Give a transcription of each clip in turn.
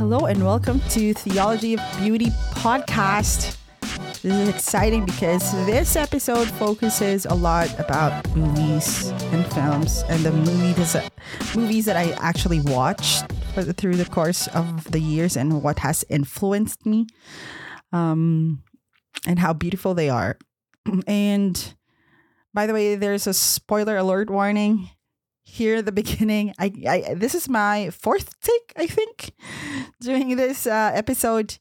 Hello and welcome to Theology of Beauty podcast. This is exciting because this episode focuses a lot about movies and films and the movies movies that I actually watched the, through the course of the years and what has influenced me, um, and how beautiful they are. And by the way, there's a spoiler alert warning here at the beginning. I, I this is my fourth take, I think, doing this uh, episode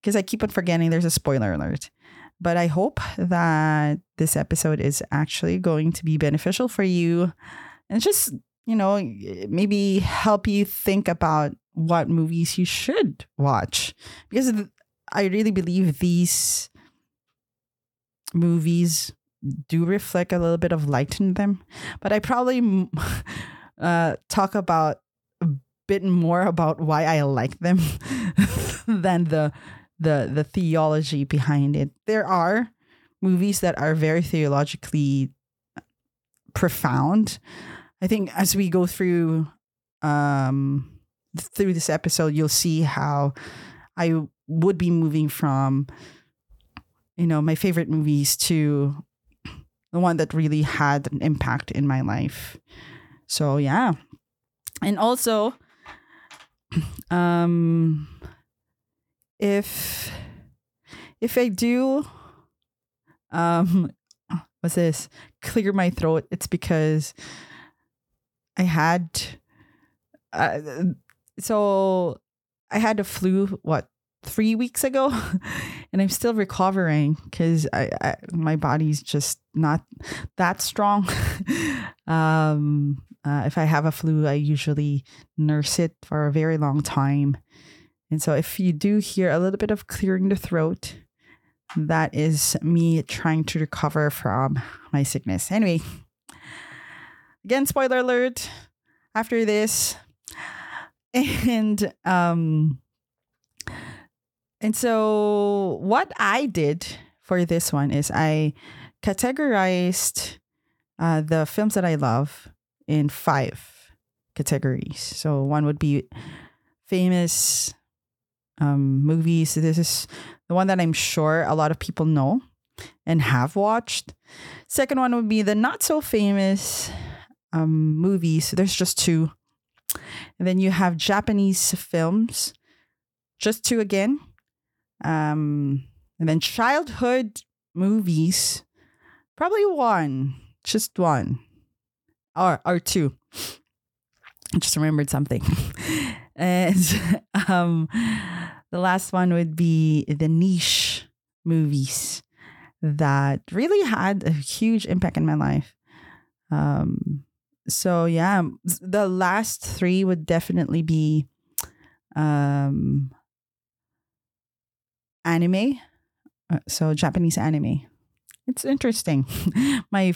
because I keep on forgetting there's a spoiler alert. But I hope that this episode is actually going to be beneficial for you and just, you know, maybe help you think about what movies you should watch. Because I really believe these movies do reflect a little bit of light in them. But I probably uh, talk about a bit more about why I like them than the the the theology behind it. There are movies that are very theologically profound. I think as we go through um through this episode, you'll see how I would be moving from you know my favorite movies to the one that really had an impact in my life. So yeah. And also um if if I do um what's this clear my throat it's because I had uh, so I had a flu what three weeks ago and i'm still recovering because I, I, my body's just not that strong. Um uh, if i have a flu i usually nurse it for a very long time. And so if you do hear a little bit of clearing the throat that is me trying to recover from my sickness. Anyway again spoiler alert after this and um and so, what I did for this one is I categorized uh, the films that I love in five categories. So, one would be famous um, movies. This is the one that I'm sure a lot of people know and have watched. Second one would be the not so famous um, movies. There's just two. And then you have Japanese films, just two again. Um, and then childhood movies, probably one, just one, or or two. I just remembered something, and um, the last one would be the niche movies that really had a huge impact in my life. Um, so yeah, the last three would definitely be um anime, uh, so Japanese anime. It's interesting. my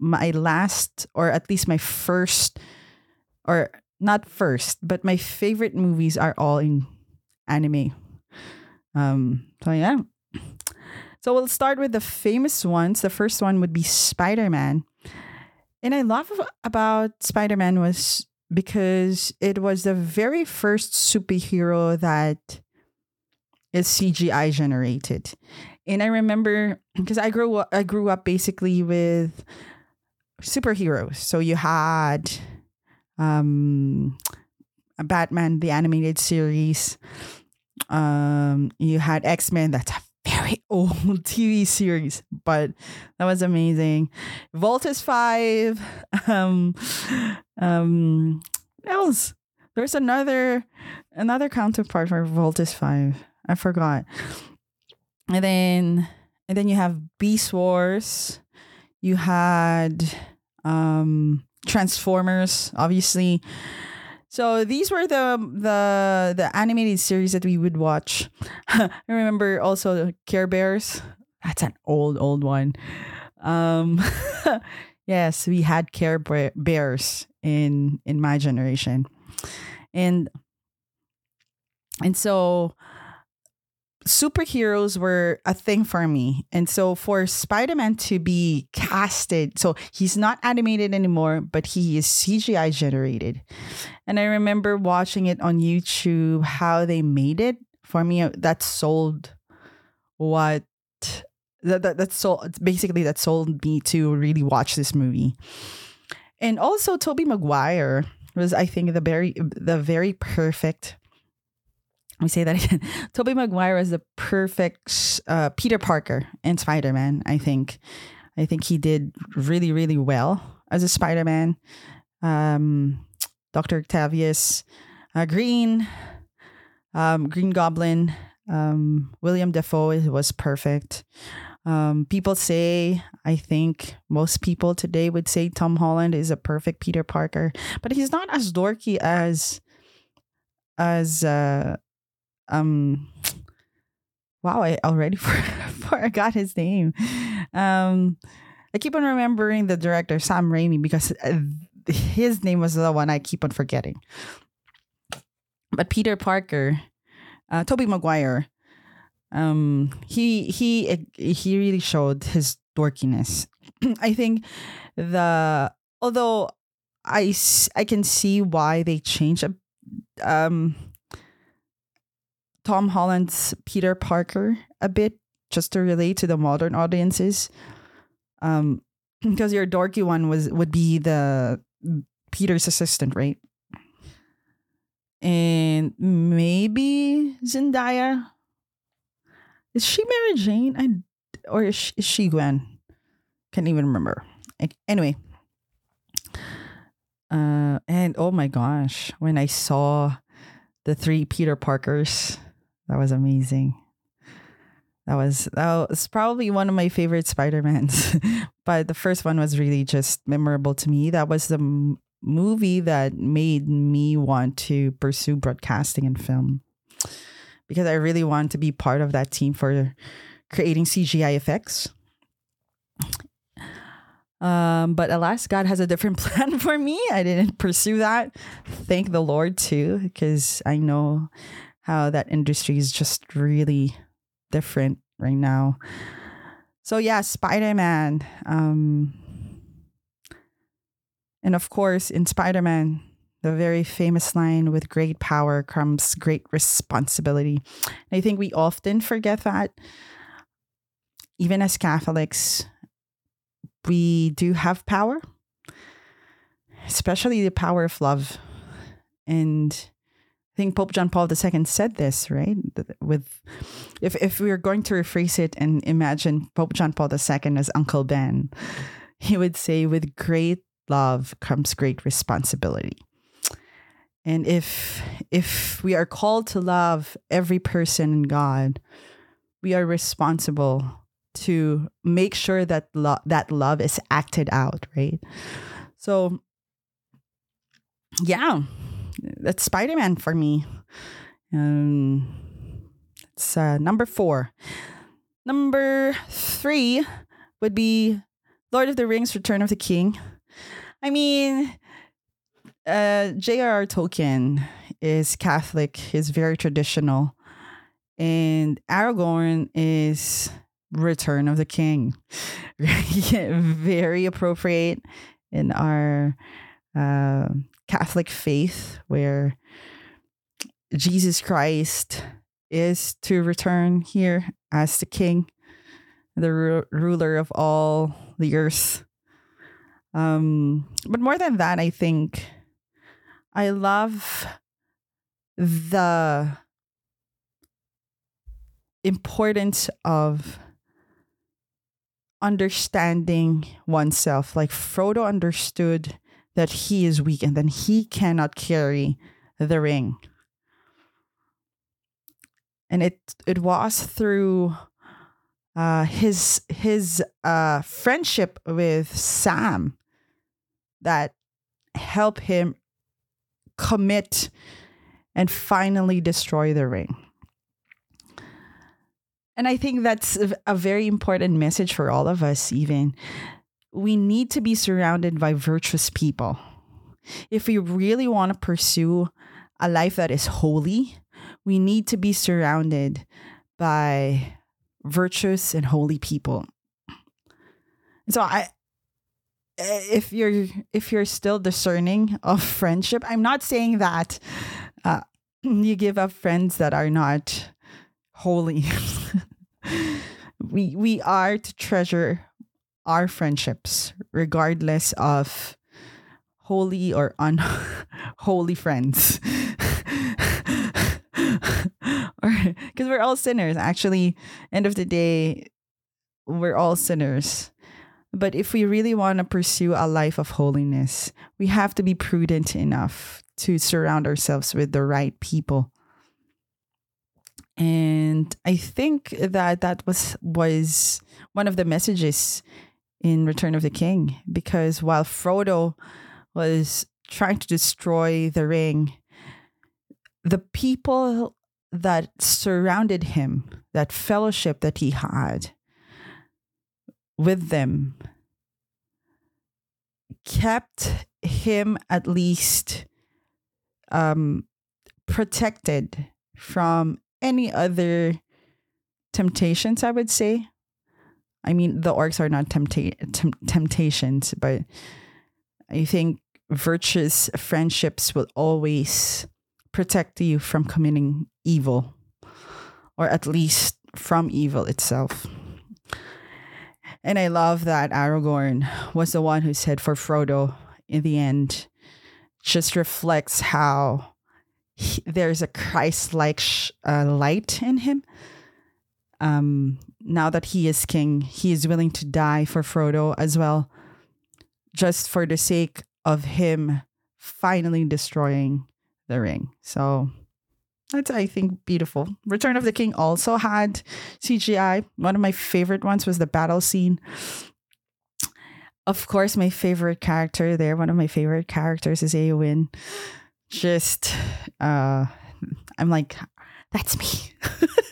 my last, or at least my first, or not first, but my favorite movies are all in anime. Um, so yeah. So we'll start with the famous ones. The first one would be Spider Man, and I love about Spider Man was because it was the very first superhero that is CGI generated. And I remember because I grew up, I grew up basically with superheroes. So you had um Batman the animated series. Um you had X-Men that's a very old TV series, but that was amazing. Voltes 5 um um else there's another another counterpart for Voltes 5 I forgot. And then and then you have Beast Wars. You had um Transformers, obviously. So these were the the the animated series that we would watch. I remember also Care Bears. That's an old old one. Um yes, we had Care Bears in in my generation. And and so superheroes were a thing for me. And so for Spider-Man to be casted, so he's not animated anymore, but he is CGI generated. And I remember watching it on YouTube how they made it. For me uh, that sold what that that, that sold basically that sold me to really watch this movie. And also Tobey Maguire was I think the very the very perfect let me say that again. Tobey Maguire is the perfect uh, Peter Parker in Spider Man. I think, I think he did really, really well as a Spider Man. Um, Doctor Octavius, uh, Green, um, Green Goblin, um, William Dafoe was perfect. Um, people say, I think most people today would say Tom Holland is a perfect Peter Parker, but he's not as dorky as as uh, um wow i already forgot his name. Um i keep on remembering the director sam raimi because uh, his name was the one i keep on forgetting. But peter parker uh tobey maguire um he he he really showed his dorkiness. I think the although i i can see why they changed um Tom Holland's Peter Parker a bit just to relate to the modern audiences. Um, because your dorky one was would be the Peter's assistant, right? And maybe Zendaya. Is she Mary Jane? I or is she, is she Gwen? Can't even remember. Anyway. Uh, and oh my gosh, when I saw the three Peter Parkers that was amazing. That was that was probably one of my favorite Spider-Mans. but the first one was really just memorable to me. That was the m- movie that made me want to pursue broadcasting and film. Because I really want to be part of that team for creating CGI effects. Um, but alas, God has a different plan for me. I didn't pursue that. Thank the Lord too, because I know how that industry is just really different right now. So yeah, Spider-Man. Um, and of course, in Spider-Man, the very famous line with great power comes great responsibility. And I think we often forget that. Even as Catholics, we do have power, especially the power of love. And I think Pope John Paul II said this, right? With if if we are going to rephrase it and imagine Pope John Paul II as Uncle Ben, he would say, "With great love comes great responsibility." And if if we are called to love every person in God, we are responsible to make sure that lo- that love is acted out, right? So, yeah, that's Spider Man for me. Um, it's uh, number four. Number three would be Lord of the Rings: Return of the King. I mean, uh, J.R.R. Tolkien is Catholic. He's very traditional, and Aragorn is Return of the King. very appropriate in our uh, Catholic faith, where Jesus Christ is to return here as the King, the ru- ruler of all the earth. Um, but more than that, I think I love the importance of understanding oneself. Like Frodo understood that he is weak and then he cannot carry the ring. And it it was through uh, his his uh, friendship with Sam that helped him commit and finally destroy the ring. And I think that's a very important message for all of us, even we need to be surrounded by virtuous people. If we really want to pursue a life that is holy, we need to be surrounded by virtuous and holy people. So I if you're if you're still discerning of friendship, I'm not saying that uh, you give up friends that are not holy. we we are to treasure our friendships regardless of holy or unholy friends. because we're all sinners. Actually end of the day we're all sinners. But if we really want to pursue a life of holiness we have to be prudent enough to surround ourselves with the right people. And i think that that was was one of the messages in return of the king because while frodo was trying to destroy the ring the people that surrounded him, that fellowship that he had with them, kept him at least um, protected from any other temptations, I would say. I mean, the orcs are not tempta- tem- temptations, but I think virtuous friendships will always protect you from committing evil, or at least from evil itself. And I love that Aragorn was the one who said for Frodo in the end, just reflects how he, there's a Christ like sh- uh, light in him. Um, now that he is king, he is willing to die for Frodo as well, just for the sake of him finally destroying the ring. So that's I think beautiful. Return of the King also had CGI. One of my favorite ones was the battle scene. Of course, my favorite character there, one of my favorite characters is Eowyn. Just uh I'm like, that's me.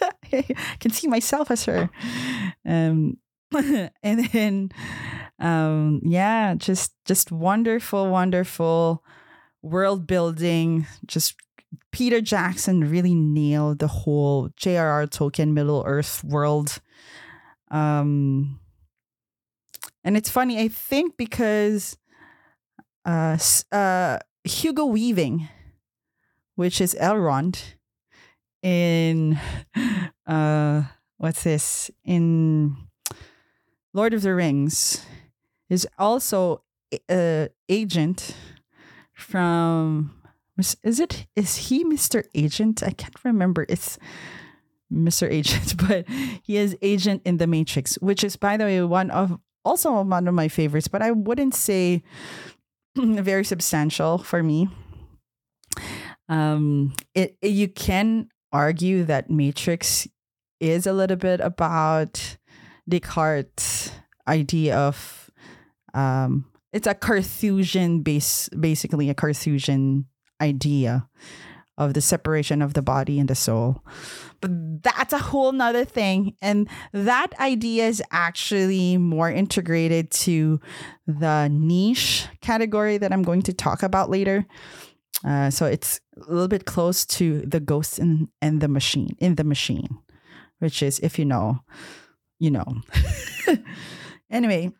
I can see myself as her. Um and then um yeah, just just wonderful, wonderful world building, just Peter Jackson really nailed the whole J.R.R. Tolkien Middle Earth world. Um, and it's funny, I think, because uh, uh, Hugo Weaving, which is Elrond, in uh, what's this in Lord of the Rings, is also a agent from is it is he Mr. Agent? I can't remember. It's Mr. Agent, but he is agent in the Matrix, which is by the way one of also one of my favorites, but I wouldn't say very substantial for me. Um it, it you can argue that Matrix is a little bit about Descartes' idea of um it's a Cartesian base, basically a Cartesian idea of the separation of the body and the soul. But that's a whole nother thing. And that idea is actually more integrated to the niche category that I'm going to talk about later. Uh, so it's a little bit close to the ghost in, and the machine, in the machine, which is, if you know, you know. anyway.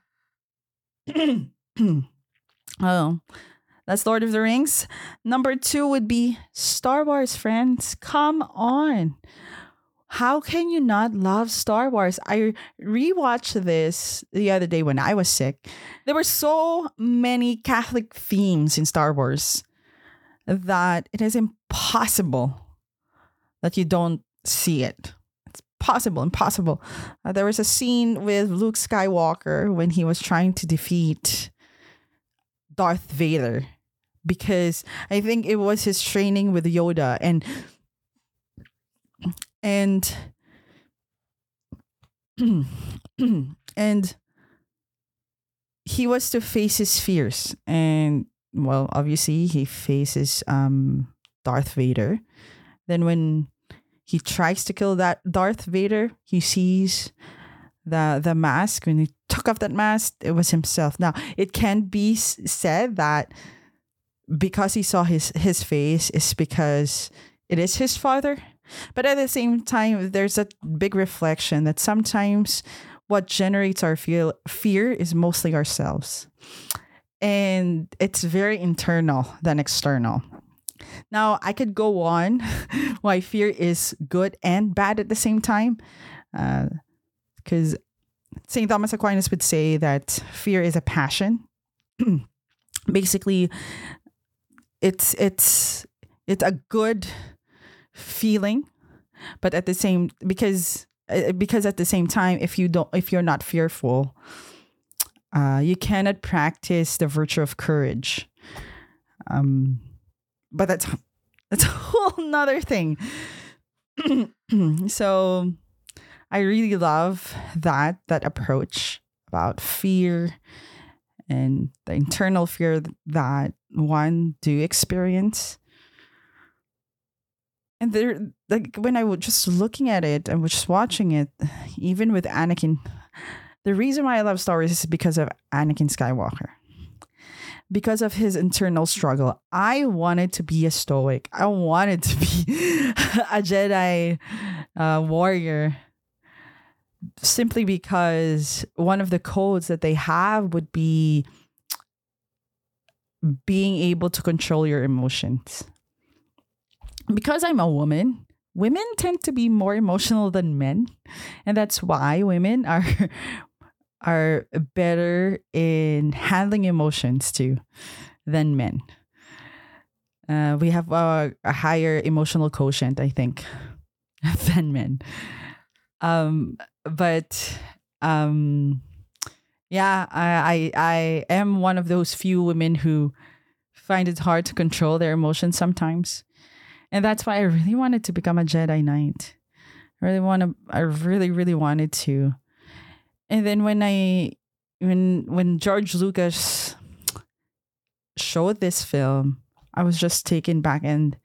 oh, that's Lord of the Rings. Number two would be Star Wars, friends. Come on. How can you not love Star Wars? I rewatched this the other day when I was sick. There were so many Catholic themes in Star Wars that it is impossible that you don't see it. It's possible, impossible. Uh, there was a scene with Luke Skywalker when he was trying to defeat Darth Vader because I think it was his training with Yoda and and and he was to face his fears and well obviously he faces um Darth Vader. Then when he tries to kill that Darth Vader he sees the the mask. When he took off that mask it was himself. Now it can be said that because he saw his his face is because it is his father. But at the same time, there's a big reflection that sometimes what generates our fear, fear is mostly ourselves. And it's very internal than external. Now, I could go on why fear is good and bad at the same time. Because uh, St. Thomas Aquinas would say that fear is a passion. Basically, it's it's it's a good feeling, but at the same because uh, because at the same time, if you don't if you're not fearful, uh, you cannot practice the virtue of courage. Um, but that's that's a whole nother thing. so I really love that that approach about fear and the internal fear that one do experience. And there like when I was just looking at it and was just watching it, even with Anakin, the reason why I love Star Wars is because of Anakin Skywalker because of his internal struggle. I wanted to be a stoic. I wanted to be a Jedi uh, warrior simply because one of the codes that they have would be being able to control your emotions. Because I'm a woman, women tend to be more emotional than men. And that's why women are are better in handling emotions too than men. Uh, we have a, a, higher emotional quotient, I think, than men. Um, but um, yeah, I, I I am one of those few women who find it hard to control their emotions sometimes, and that's why I really wanted to become a Jedi Knight. I really want to. I really, really wanted to and then when I when when George Lucas showed this film, I was just taken back and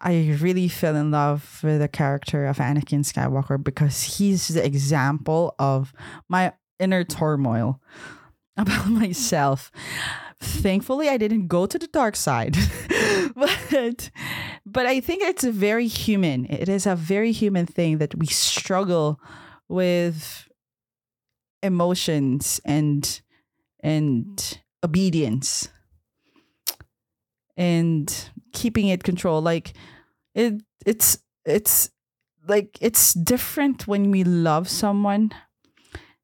I really fell in love with the character of Anakin Skywalker because he's the example of my inner turmoil about myself. Thankfully, I didn't go to the dark side, but but I think it's very human. It is a very human thing that we struggle with emotions and and obedience and keeping it control. Like it it's it's like it's different when we love someone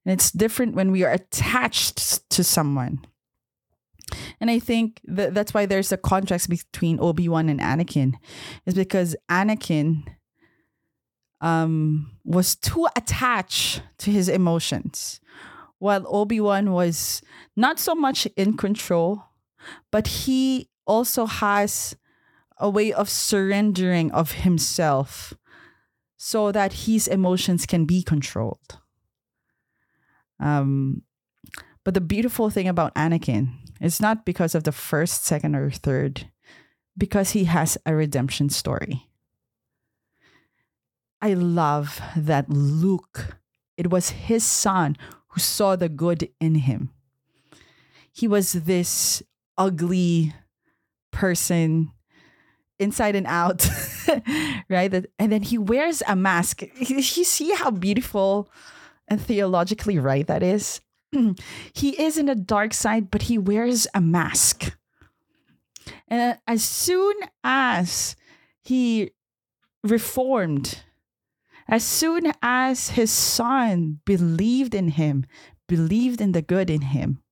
and it's different when we are attached to someone. And i think that that's why there's a contrast between obi-wan and anakin is because anakin um, was too attached to his emotions, while Obi Wan was not so much in control, but he also has a way of surrendering of himself so that his emotions can be controlled. Um, but the beautiful thing about Anakin is not because of the first, second, or third, because he has a redemption story. I love that Luke, it was his son who saw the good in him. He was this ugly person inside and out, right? And then he wears a mask. You see how beautiful and theologically right that is? he is in the dark side, but he wears a mask. And as soon as he reformed as soon as his son believed in him, believed in the good in him,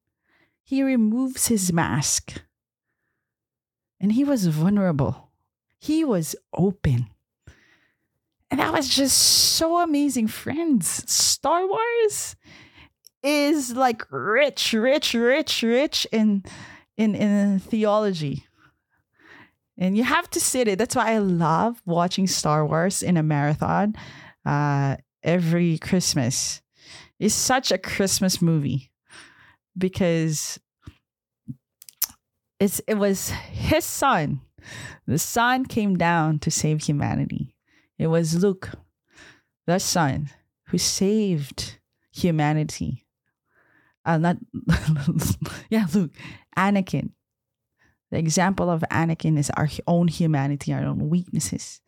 he removes his mask. And he was vulnerable. He was open. And that was just so amazing, friends. Star Wars is like rich, rich, rich, rich in in in theology. And you have to sit it. That's why I love watching Star Wars in a marathon uh, every Christmas. It's such a Christmas movie because it's it was his son. The son came down to save humanity. It was Luke, the son, who saved humanity. Uh, not yeah, Luke, Anakin. The example of Anakin is our own humanity, our own weaknesses.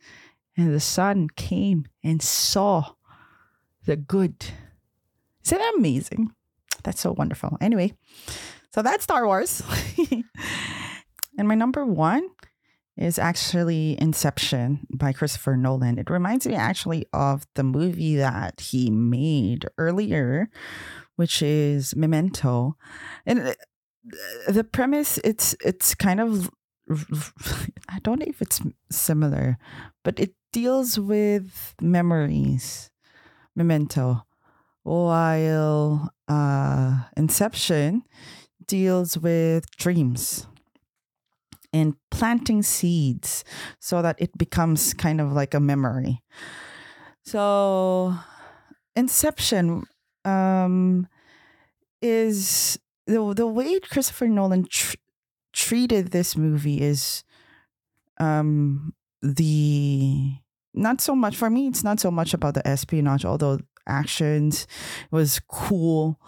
and the son came and saw the good. Isn't that amazing? That's so wonderful. Anyway, so that's Star Wars. and my number one is actually Inception by Christopher Nolan. It reminds me actually of the movie that he made earlier, which is Memento. And the premise it's it's kind of I don't know if it's similar, but it deals with memories. Memento. While uh, Inception deals with dreams and planting seeds so that it becomes kind of like a memory. So, Inception um, is the the way Christopher Nolan tr- treated this movie is um, the not so much for me. It's not so much about the espionage, although actions was cool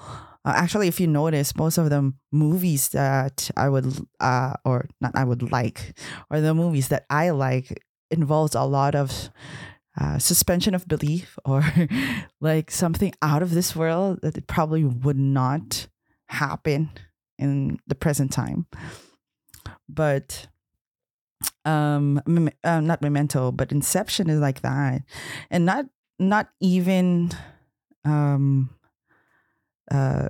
uh, actually, if you notice, most of the movies that I would, uh, or not I would like, or the movies that I like involves a lot of uh, suspension of belief or like something out of this world that it probably would not happen in the present time. But um, uh, not Memento, but Inception is like that, and not not even um uh,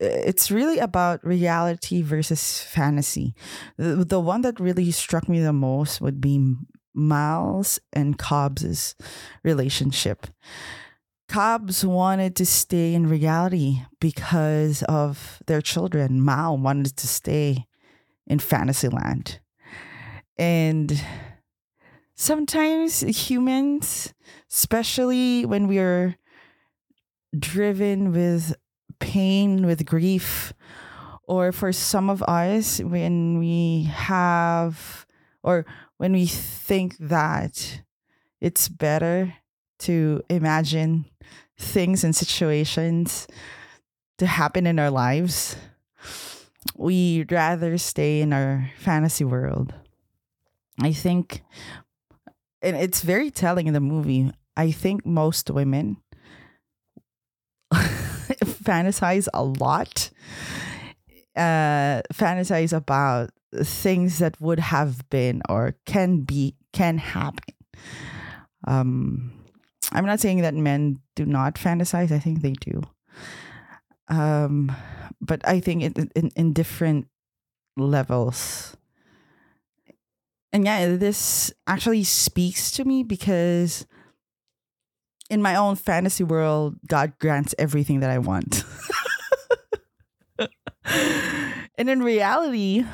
it's really about reality versus fantasy. The, the one that really struck me the most would be Miles and Cobb's relationship. Cobbs wanted to stay in reality because of their children. Mal wanted to stay in Fantasyland. And sometimes humans, especially when we're driven with pain, with grief, or for some of us, when we have, or when we think that it's better to imagine things and situations to happen in our lives, we'd rather stay in our fantasy world. I think, and it's very telling in the movie, I think most women fantasize a lot, uh, fantasize about things that would have been or can be, can happen. Um, I'm not saying that men do not fantasize. I think they do. Um, but I think in, in, in different levels. And yeah, this actually speaks to me because in my own fantasy world, God grants everything that I want. and in reality,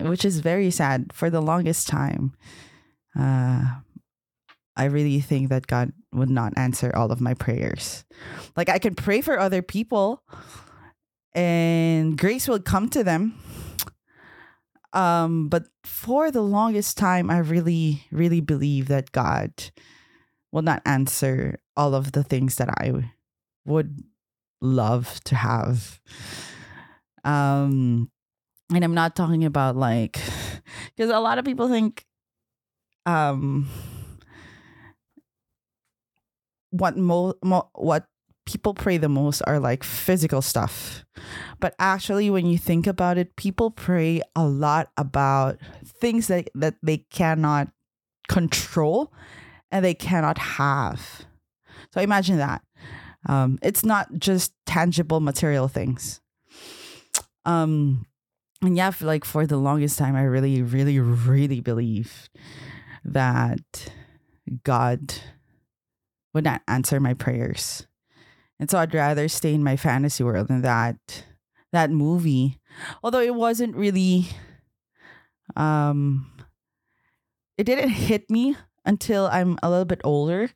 which is very sad, for the longest time, uh, I really think that God would not answer all of my prayers. Like I can pray for other people and grace will come to them. Um, but for the longest time, I really, really believe that God will not answer all of the things that I would love to have. Um, and I'm not talking about like, because a lot of people think, um, what mo-, mo- what people pray the most are like physical stuff. But actually when you think about it, people pray a lot about things that that they cannot control and they cannot have. So imagine that. Um, it's not just tangible material things. Um, and yeah, for like for the longest time, I really, really, really believed that God would not answer my prayers. And so I'd rather stay in my fantasy world than that that movie. Although it wasn't really um it didn't hit me until I'm a little bit older,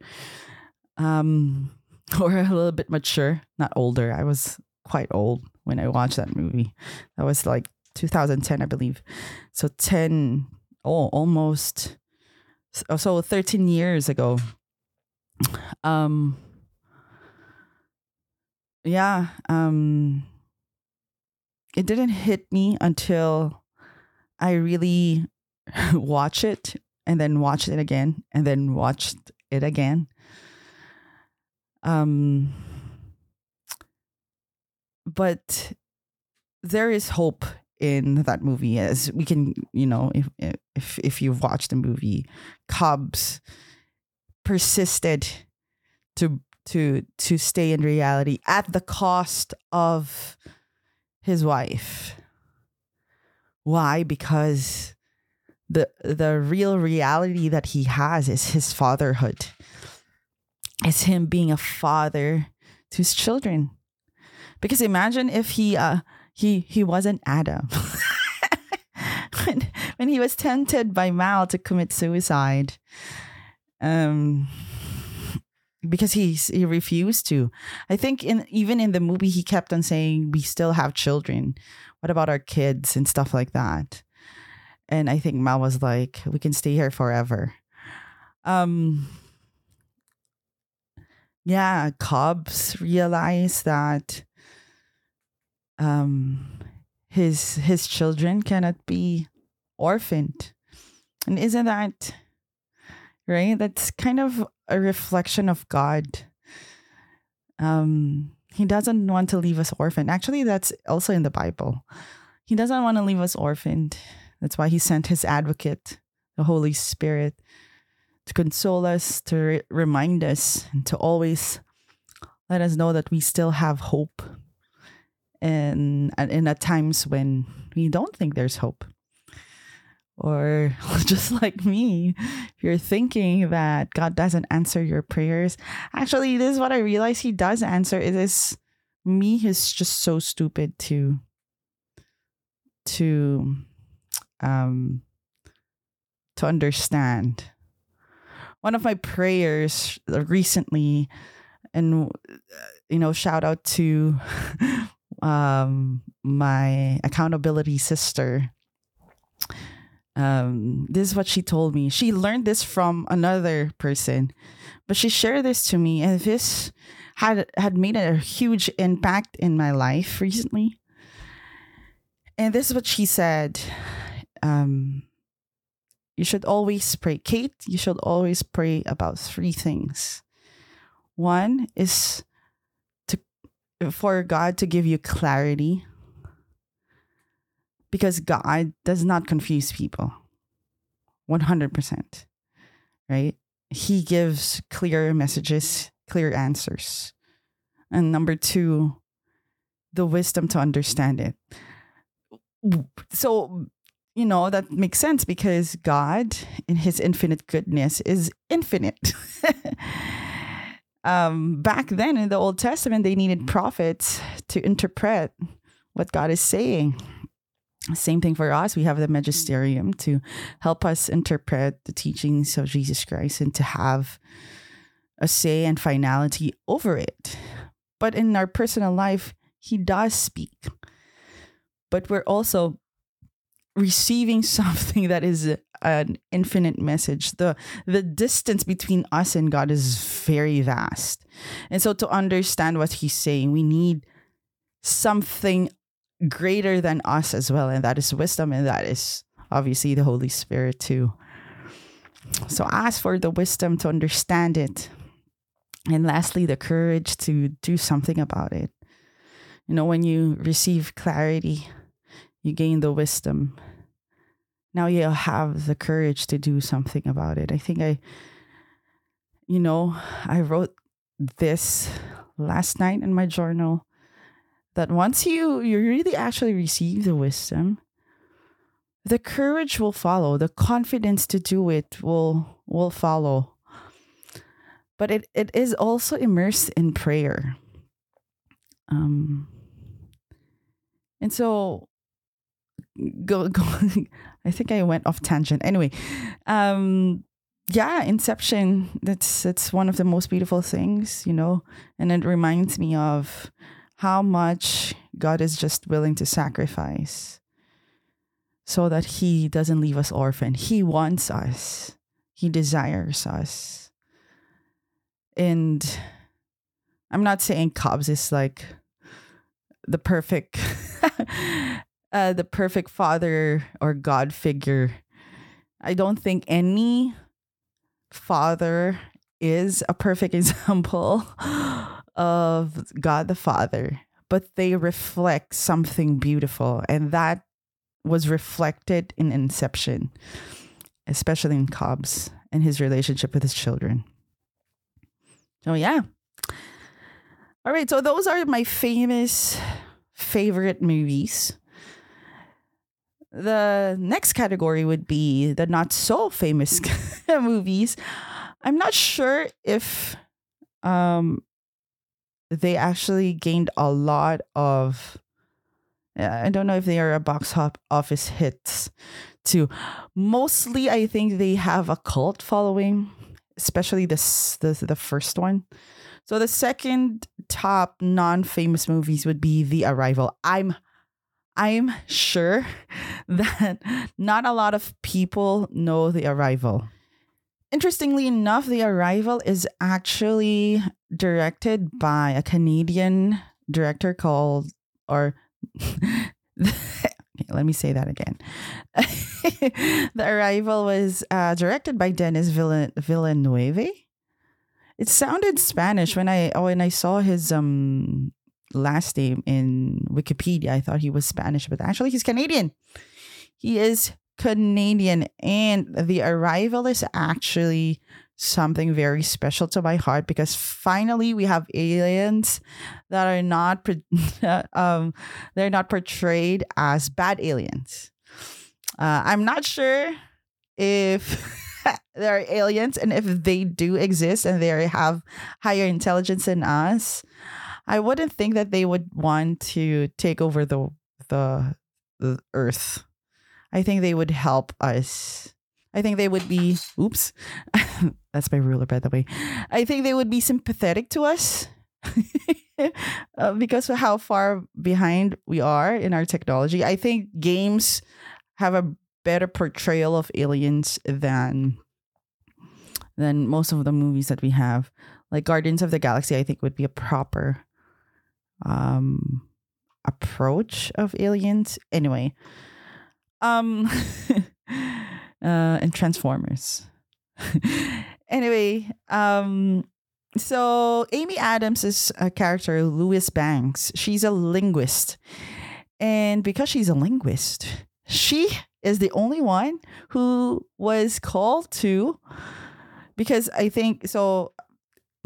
um, or a little bit mature. Not older. I was quite old when I watched that movie. That was like 2010, I believe. So 10, oh, almost, so 13 years ago. Um, yeah, um, it didn't hit me until I really watch it and then watched it again and then watched it again. Um, but there is hope in that movie as we can you know if if if you've watched the movie Cobbs persisted to to to stay in reality at the cost of his wife. Why? Because the the real reality that he has is his fatherhood. Is him being a father to his children. Because imagine if he uh he he wasn't Adam. when, when he was tempted by Mal to commit suicide, um, because he he refused to. I think in even in the movie he kept on saying we still have children. What about our kids and stuff like that? And I think Mal was like, we can stay here forever. Um yeah, Cobbs realized that um, his his children cannot be orphaned, and isn't that right? That's kind of a reflection of God. Um, he doesn't want to leave us orphaned. Actually, that's also in the Bible. He doesn't want to leave us orphaned. That's why he sent his advocate, the Holy Spirit, to console us, to re- remind us, and to always let us know that we still have hope and in at times when we don't think there's hope or just like me if you're thinking that god doesn't answer your prayers actually this is what i realize he does answer it is me who's just so stupid to to um to understand one of my prayers recently and you know shout out to um, my accountability sister. Um, this is what she told me. She learned this from another person, but she shared this to me, and this had had made a huge impact in my life recently. And this is what she said. Um, you should always pray. Kate, you should always pray about three things. One is to for God to give you clarity because God does not confuse people 100%, right? He gives clear messages, clear answers. And number two, the wisdom to understand it. So, you know, that makes sense because God, in his infinite goodness, is infinite. um, back then in the Old Testament, they needed prophets to interpret what God is saying. Same thing for us. We have the magisterium to help us interpret the teachings of Jesus Christ and to have a say and finality over it. But in our personal life, He does speak. But we're also receiving something that is an infinite message. The the distance between us and God is very vast. And so to understand what he's saying, we need something greater than us as well. And that is wisdom, and that is obviously the Holy Spirit too. So ask for the wisdom to understand it. And lastly, the courage to do something about it. You know, when you receive clarity, you gain the wisdom now you have the courage to do something about it. I think I, you know, I wrote this last night in my journal that once you you really actually receive the wisdom, the courage will follow, the confidence to do it will will follow. But it, it is also immersed in prayer. Um and so go go I think I went off tangent. Anyway, um, yeah, Inception. That's that's one of the most beautiful things, you know, and it reminds me of how much God is just willing to sacrifice so that He doesn't leave us orphan. He wants us. He desires us. And I'm not saying Cobbs is like the perfect uh, the perfect father or God figure I don't think any father is a perfect example of God the Father, but they reflect something beautiful. And that was reflected in Inception, especially in Cobbs and his relationship with his children. So, yeah. All right. So, those are my famous favorite movies. The next category would be the not so famous movies. I'm not sure if um they actually gained a lot of I don't know if they are a box office hits too. Mostly I think they have a cult following, especially this the, the first one. So the second top non-famous movies would be The Arrival. I'm I'm sure that not a lot of people know The Arrival. Interestingly enough, The Arrival is actually directed by a Canadian director called, or let me say that again. the Arrival was uh, directed by Denis Villeneuve. It sounded Spanish when I oh, when I saw his um last name in Wikipedia. I thought he was Spanish, but actually he's Canadian. He is Canadian, and the arrival is actually something very special to my heart because finally we have aliens that are not um they're not portrayed as bad aliens. Uh, I'm not sure if there are aliens and if they do exist and they have higher intelligence than us. I wouldn't think that they would want to take over the the, the earth. I think they would help us. I think they would be oops. That's my ruler by the way. I think they would be sympathetic to us. uh, because of how far behind we are in our technology. I think games have a better portrayal of aliens than than most of the movies that we have. Like Guardians of the Galaxy, I think would be a proper um approach of aliens anyway um uh and transformers. Anyway um so amy adams is a character louise banks. She's a linguist. And because she's a linguist she is the only one who was called to because i think so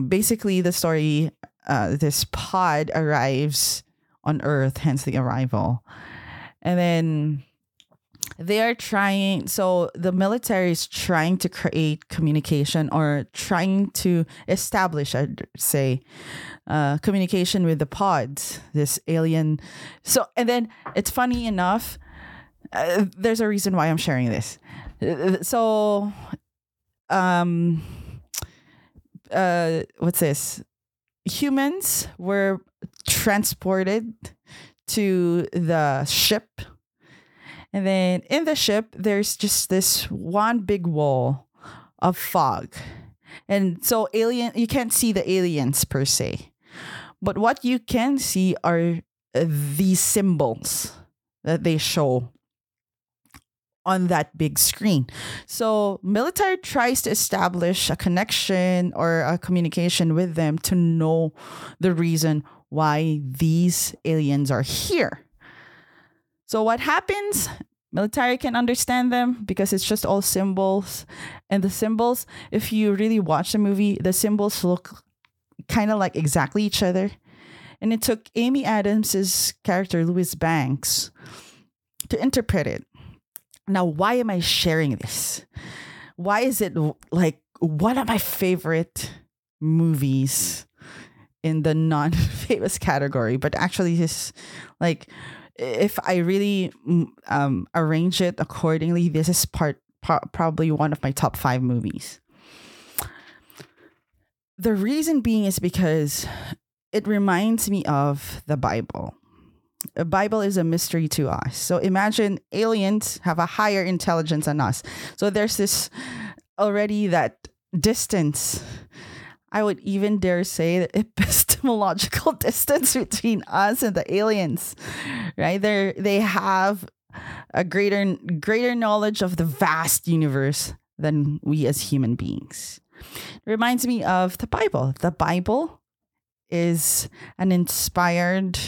basically the story uh, this pod arrives on Earth, hence the arrival. And then they are trying, so the military is trying to create communication or trying to establish, I'd say, uh, communication with the pods, this alien. So, and then it's funny enough, uh, there's a reason why I'm sharing this. So, um, uh, what's this? humans were transported to the ship. And then in the ship, there's just this one big wall of fog. And so alien you can't see the aliens per se. But what you can see are uh, these symbols that they show on that big screen. So military tries to establish a connection or a communication with them to know the reason why these aliens are here. So what happens? Military can understand them because it's just all symbols. And the symbols, if you really watch the movie, the symbols look kind of like exactly each other. And it took Amy Adams's character, Louise Banks, to interpret it. Now, why am I sharing this? Why is it like one of my favorite movies in the non famous category? But actually, this, like, if I really mm, um, arrange it accordingly, this is part, probably one of my top five movies. The reason being is because it reminds me of the Bible a Bible is a mystery to us. So imagine aliens have a higher intelligence than us. So there's this already that distance. I would even dare say the epistemological distance between us and the aliens, right? They they have a greater greater knowledge of the vast universe than we as human beings. It reminds me of the Bible. The Bible is an inspired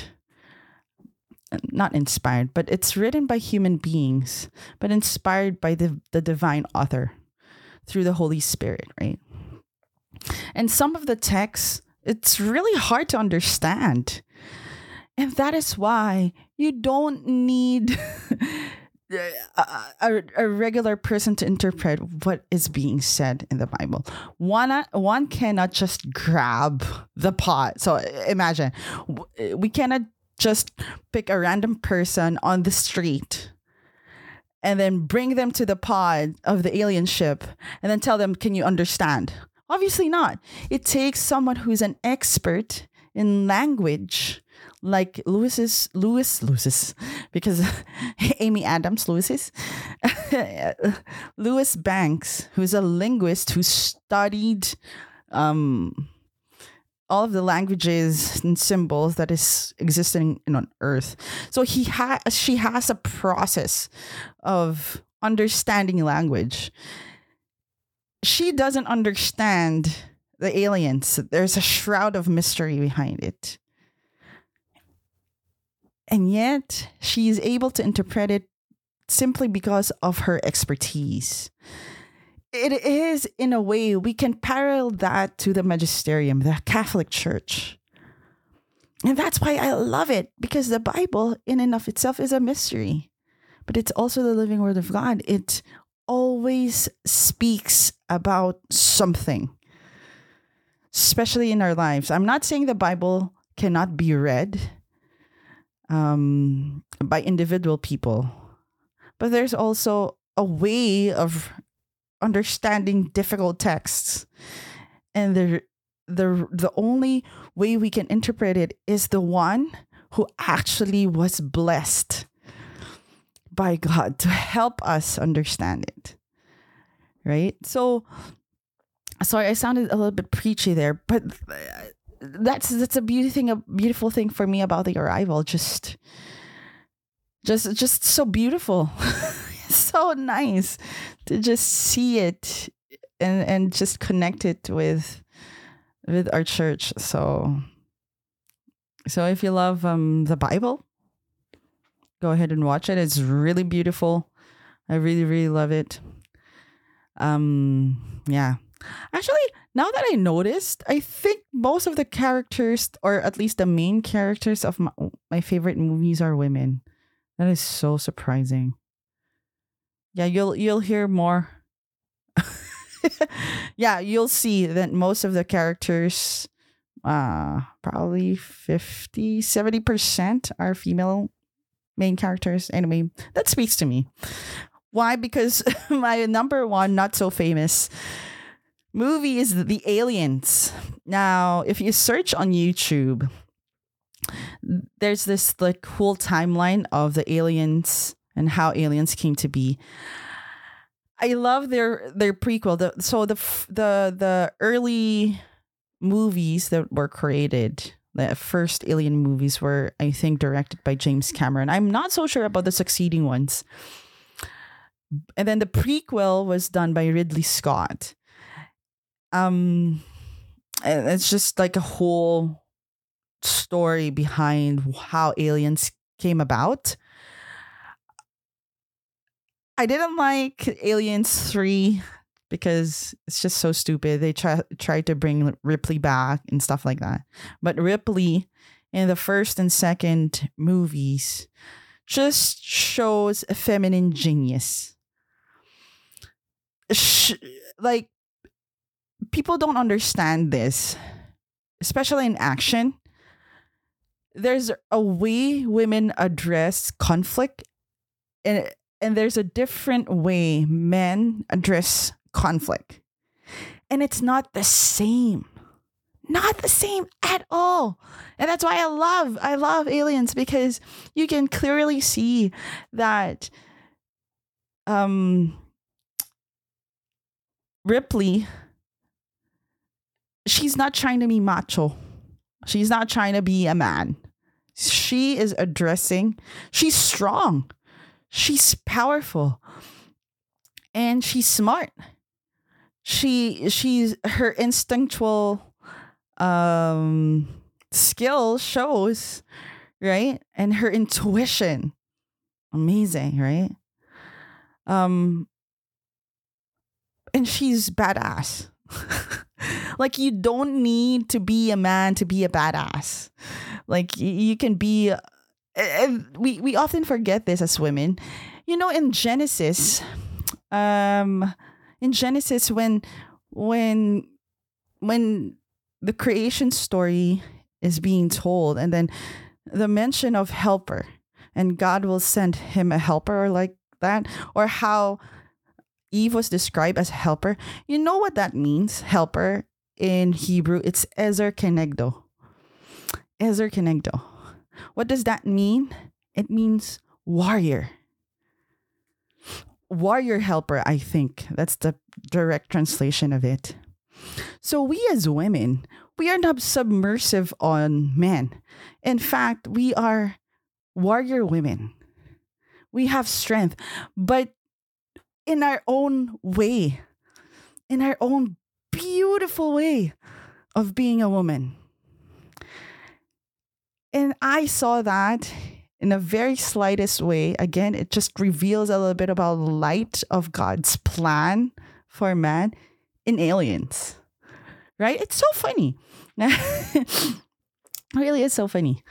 not inspired, but it's written by human beings, but inspired by the, the divine author through the Holy Spirit, right? And some of the texts, it's really hard to understand. And that is why you don't need a, a, a, regular person to interpret what is being said in the Bible. One, one cannot just grab the pot. So imagine, we cannot just pick a random person on the street and then bring them to the pod of the alien ship and then tell them, can you understand? Obviously not. It takes someone who's an expert in language like Lewis's Lewis Lewis's because Amy Adams Lewis's Lewis Banks, who's a linguist who studied um, all of the languages and symbols that is existing on Earth. So he has she has a process of understanding language. She doesn't understand the aliens. There's a shroud of mystery behind it. And yet she is able to interpret it simply because of her expertise it is in a way we can parallel that to the magisterium the catholic church and that's why i love it because the bible in and of itself is a mystery but it's also the living word of god it always speaks about something especially in our lives. I'm not saying the bible cannot be read um, by individual people but there's also a way of understanding difficult texts. And the the the only way we can interpret it is the one who actually was blessed by God to help us understand it right? So sorry I sounded a little bit preachy there but that's that's a beauty thing a beautiful thing for me about the arrival. Just just just so beautiful. So nice to just see it and and just connect it with with our church. So so if you love um the Bible, go ahead and watch it. It's really beautiful. I really really love it. Um yeah. Actually, now that I noticed, I think most of the characters or at least the main characters of my, my favorite movies are women. That is so surprising. Yeah, you'll you'll hear more. yeah, you'll see that most of the characters uh probably 50 70% are female main characters anyway that speaks to me why because my number one not so famous movie is the aliens now if you search on youtube there's this like cool timeline of the aliens and how aliens came to be. I love their their prequel. The, so the the the early movies that were created, the first alien movies were I think directed by James Cameron. I'm not so sure about the succeeding ones. And then the prequel was done by Ridley Scott. Um it's just like a whole story behind how aliens came about I didn't like Aliens 3 because it's just so stupid. They try tried to bring Ripley back and stuff like that. But Ripley in the first and second movies just shows a feminine genius. Like people don't understand this, especially in action. There's a way women address conflict and and there's a different way men address conflict. And it's not the same. Not the same at all. And that's why I love I love aliens because you can clearly see that um Ripley she's not trying to be macho. She's not trying to be a man. She is addressing she's strong she's powerful and she's smart. She she's her instinctual um skill shows, right? And her intuition. Amazing, right? Um and she's badass. like you don't need to be a man to be a badass. Like you can be we we often forget this as women. You know in Genesis um in Genesis when when when the creation story is being told and then the mention of helper and God will send him a helper or like that or how Eve was described as helper. You know what that means? Helper in Hebrew, it's Ezer Kenegdo. Ezer Kenegdo. What does that mean? It means warrior. Warrior helper, I think. That's the direct translation of it. So we as women, we are not submersive on men. In fact, we are warrior women. We have strength, but in our own way, in our own beautiful way of being a woman. And I saw that in a very slightest way. Again, it just reveals a little bit about the light of God's plan for man in aliens. Right? It's so funny. really is so funny.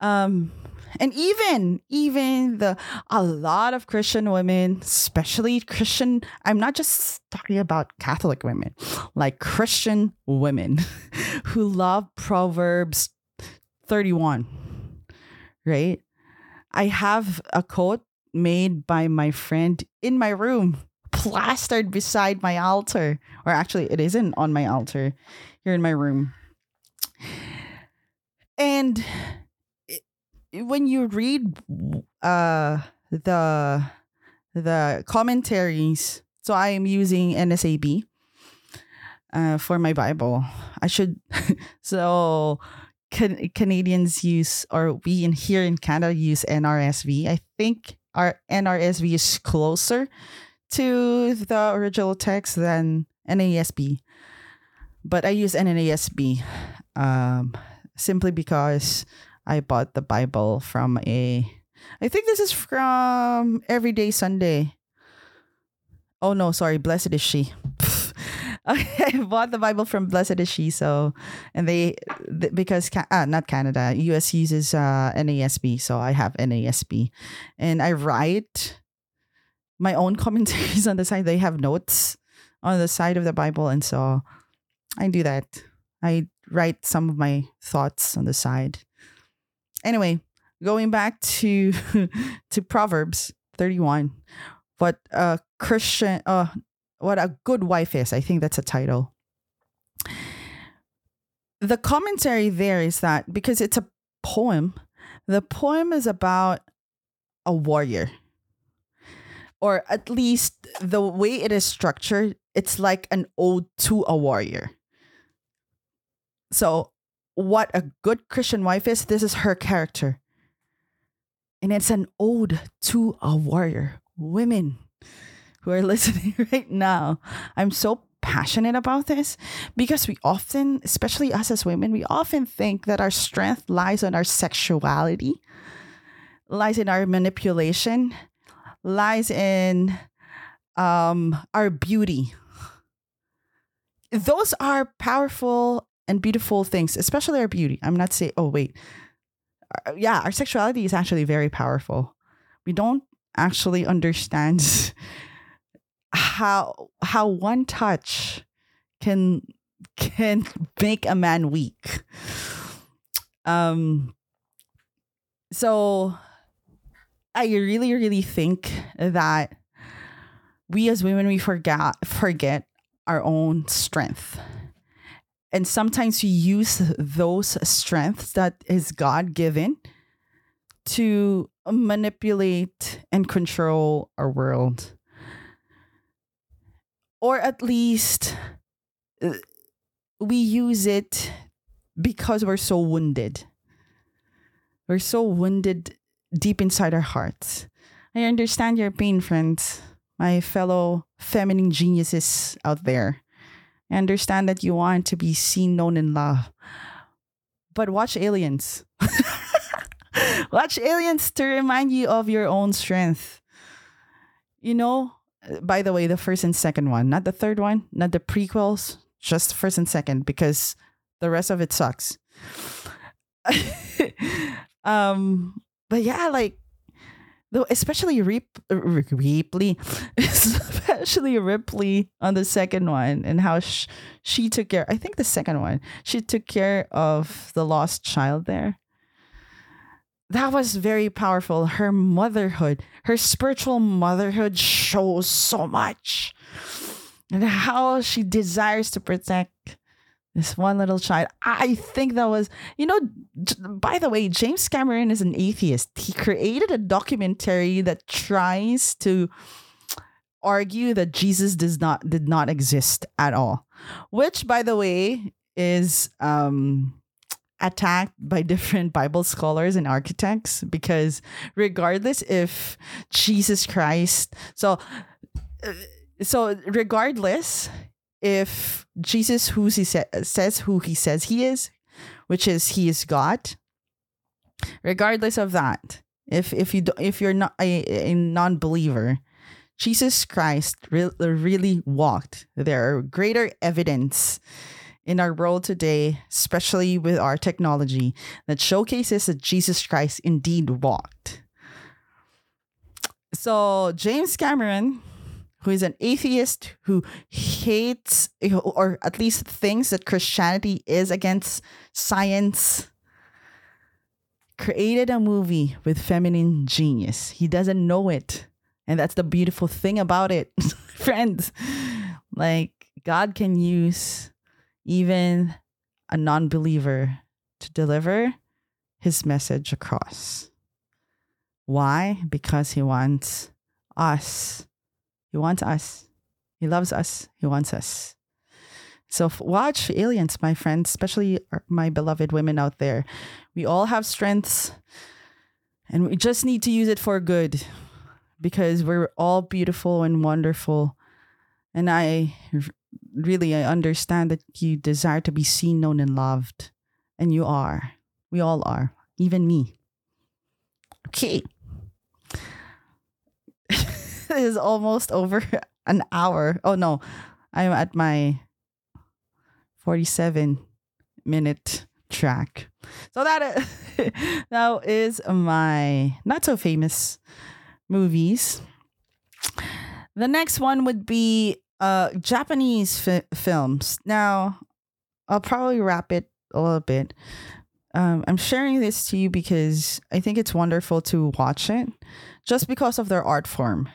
Um and even even the a lot of christian women especially christian i'm not just talking about catholic women like christian women who love proverbs 31 right i have a quote made by my friend in my room plastered beside my altar. Or actually it isn't on my altar. Here in my room. And when you read uh the the commentaries so i am using nsab uh, for my bible. I should so can, canadians use or we in here in canada use nrsv i think our nrsv is closer to the original text than nasb but i use nasb um, simply because I bought the Bible from a I think this is from Everyday Sunday. Oh no, sorry, Blessed is She. I bought the Bible from Blessed is She, so and they because ah, not Canada, US uses uh, NASB, so I have NASB, and I write my own commentaries on the side. They have notes on the side of the Bible, and so I do that. I write some of my thoughts on the side anyway, going back to to Proverbs 31, what a Christian uh what a good wife is. I think that's a title. The commentary there is that because it's a poem, the poem is about a warrior. Or at least the way it is structured, it's like an ode to a warrior. So what a good Christian wife is, this is her character. And it's an ode to a warrior. Women who are listening right now, I'm so passionate about this because we often, especially us as women, we often think that our strength lies on our sexuality, lies in our manipulation, lies in um, our beauty. Those are powerful and beautiful things, especially our beauty. I'm not saying, oh, wait. Uh, yeah, our sexuality is actually very powerful. We don't actually understand how how one touch can can make a man weak. Um so I really really think that we as women we forget forget our own strength and sometimes we use those strengths that is God given to manipulate and control our world. Or at least uh, we use it because we're so wounded. We're so wounded deep inside our hearts. I understand your pain, friends, my fellow feminine geniuses out there. I understand that you want to be seen, known, and loved. But watch Aliens. watch Aliens to remind you of your own strength. You know, by the way, the first and second one, not the third one, not the prequels, just first and second, because the rest of it sucks. um, but yeah, like though especially Rip, Ripley, especially Ripley on the second one, and how sh- she took care. I think the second one, she took care of the lost child there. That was very powerful. Her motherhood, her spiritual motherhood, shows so much, and how she desires to protect this one little child. I think that was, you know, by the way, James Cameron is an atheist. He created a documentary that tries to argue that Jesus does not did not exist at all. Which by the way is um attacked by different Bible scholars and architects because regardless if Jesus Christ so uh, so regardless if Jesus who he sa- says who he says he is, which is he is God, regardless of that, if if you do, if you're not a, a non-believer, Jesus Christ re- really walked. There are greater evidence in our world today, especially with our technology, that showcases that Jesus Christ indeed walked. So James Cameron who is an atheist who hates or at least thinks that Christianity is against science created a movie with feminine genius. He doesn't know it. And that's the beautiful thing about it, friends. Like, God can use even a non believer to deliver his message across. Why? Because he wants us he wants us. He loves us. He wants us. So watch Aliens, my friends, especially my beloved women out there. We all have strengths and we just need to use it for good because we're all beautiful and wonderful. And I really I understand that you desire to be seen, known, and loved. And you are. We all are, even me. Okay. is almost over an hour. Oh no, I'm at my 47 minute track. So that now is my not so famous movies. The next one would be uh Japanese fi- films. Now, I'll probably wrap it a little bit. Um, I'm sharing this to you because I think it's wonderful to watch it just because of their art form.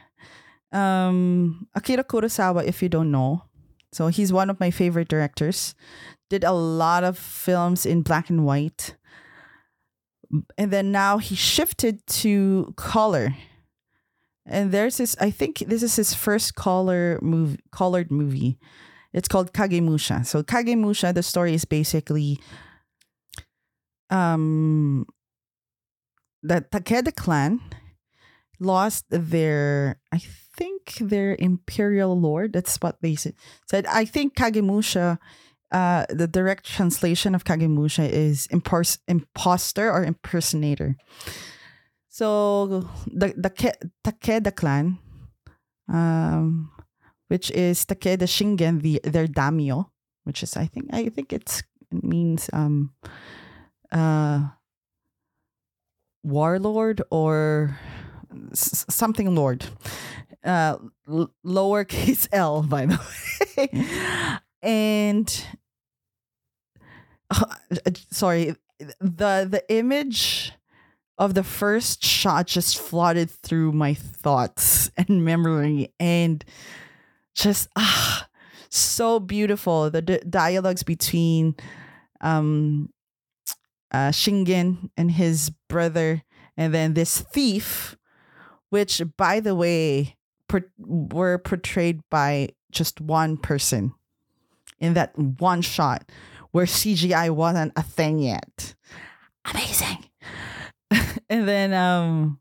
Um, Akira Kurosawa, if you don't know, so he's one of my favorite directors. Did a lot of films in black and white. And then now he shifted to color. And there's this, I think this is his first color movie, colored movie. It's called Kagemusha. So Kagemusha, the story is basically um the Takeda clan lost their I think their imperial lord. That's what they said. I think Kagemusha, uh, the direct translation of Kagemusha is impos- imposter or impersonator. So the the Ke- Takeda clan, um, which is Takeda Shingen, the their daimyo, which is I think I think it's it means um, uh, warlord or something lord. Uh lowercase l by the way. And uh, sorry the the image of the first shot just flooded through my thoughts and memory and just ah so beautiful the d- dialogues between um uh shingen and his brother and then this thief which by the way per- were portrayed by just one person in that one shot where CGI wasn't a thing yet. Amazing. and then um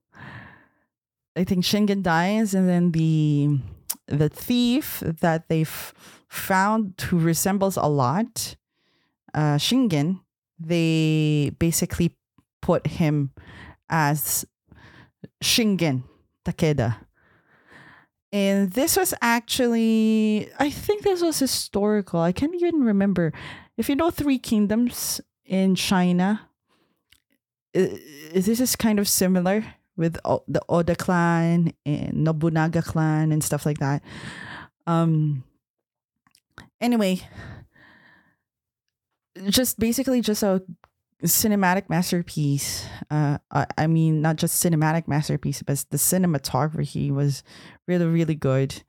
I think Shingen dies, and then the the thief that they've found who resembles a lot uh, Shingen, they basically put him as Shingen Takeda. And this was actually, I think this was historical. I can't even remember. If you know Three Kingdoms in China, this is kind of similar with the Oda clan and Nobunaga clan and stuff like that. Um. Anyway, just basically just a cinematic masterpiece. Uh, I, I mean, not just cinematic masterpiece, but the cinematography was really, really good.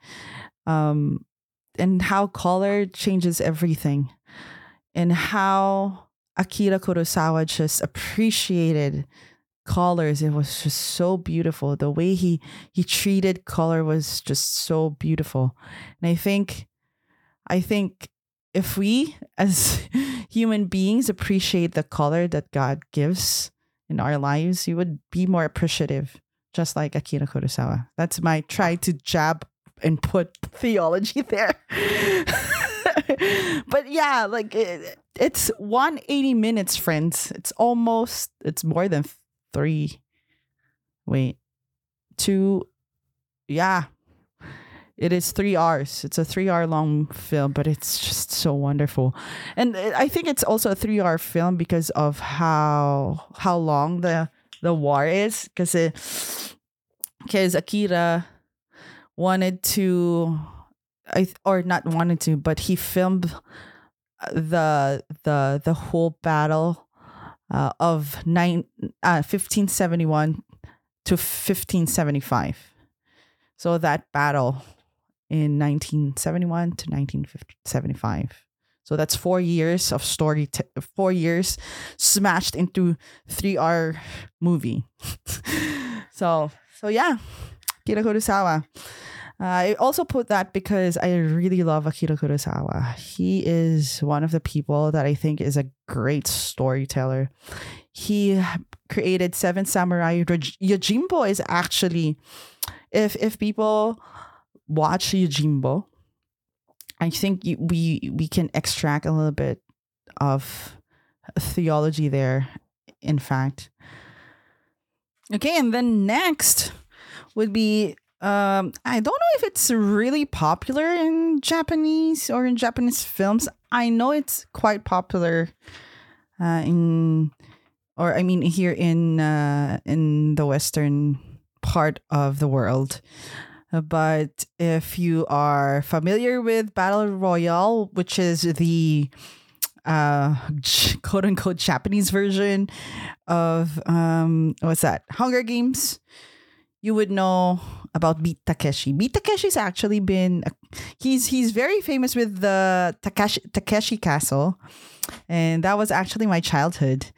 Um, and how color changes everything, and how Akira Kurosawa just appreciated colors. It was just so beautiful. The way he he treated color was just so beautiful, and I think, I think if we as human beings appreciate the color that God gives in our lives, you would be more appreciative, just like Akira Kurosawa. That's my try to jab and put theology there. but yeah, like it, it's 180 minutes, friends. It's almost, it's more than three. Wait, two. Yeah, it is three hours. It's a three hour long film, but it's just so wonderful. And uh, I think it's also a three hour film because of how how long the the war is. Because because Akira wanted to, I or not wanted to, but he filmed the the the whole battle uh, of nine uh, 1571 to 1575. So that battle in 1971 to 1975. So that's four years of story, t- four years smashed into three hour movie. so, so yeah, Akira Kurosawa. Uh, I also put that because I really love Akira Kurosawa. He is one of the people that I think is a great storyteller. He created Seven Samurai. Yojimbo is actually, if if people watch Yojimbo, I think we we can extract a little bit of theology there. In fact, okay, and then next would be um, I don't know if it's really popular in Japanese or in Japanese films. I know it's quite popular uh, in, or I mean, here in uh, in the western part of the world. But if you are familiar with Battle Royale, which is the uh, quote unquote Japanese version of um, what's that? Hunger Games, you would know about Beat Takeshi. Beat Takeshi's actually been he's he's very famous with the Takeshi Takeshi Castle, and that was actually my childhood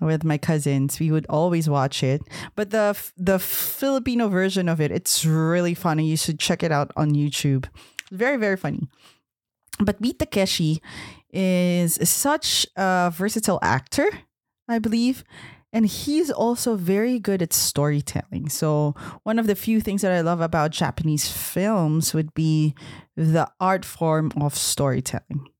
with my cousins. We would always watch it. But the the Filipino version of it, it's really funny. You should check it out on YouTube. Very very funny. But Beat Takeshi is such a versatile actor, I believe. And he's also very good at storytelling. So, one of the few things that I love about Japanese films would be the art form of storytelling.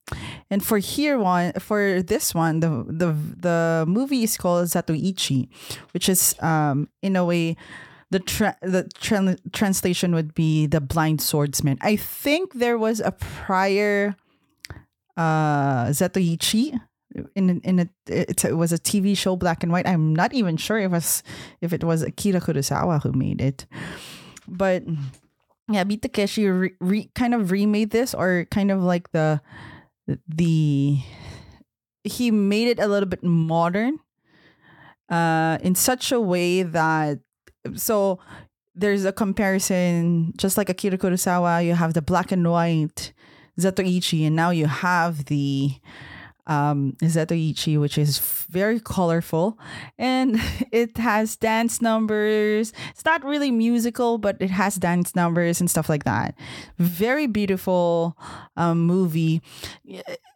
And for here one for this one, the the the movie is called Zatoichi, which is um in a way the tra- the tra- translation would be the blind swordsman. I think there was a prior uh Zatoichi in in a it, it was a TV show black and white. I'm not even sure if it was if it was Akira Kurosawa who made it. But yeah, Beat Takeshi re, re, kind of remade this or kind of like the the he made it a little bit modern uh in such a way that so there's a comparison just like Akira Kurosawa you have the black and white Zatoichi and now you have the um, Zatoichi, which is very colorful and it has dance numbers. It's not really musical, but it has dance numbers and stuff like that. Very beautiful um, movie.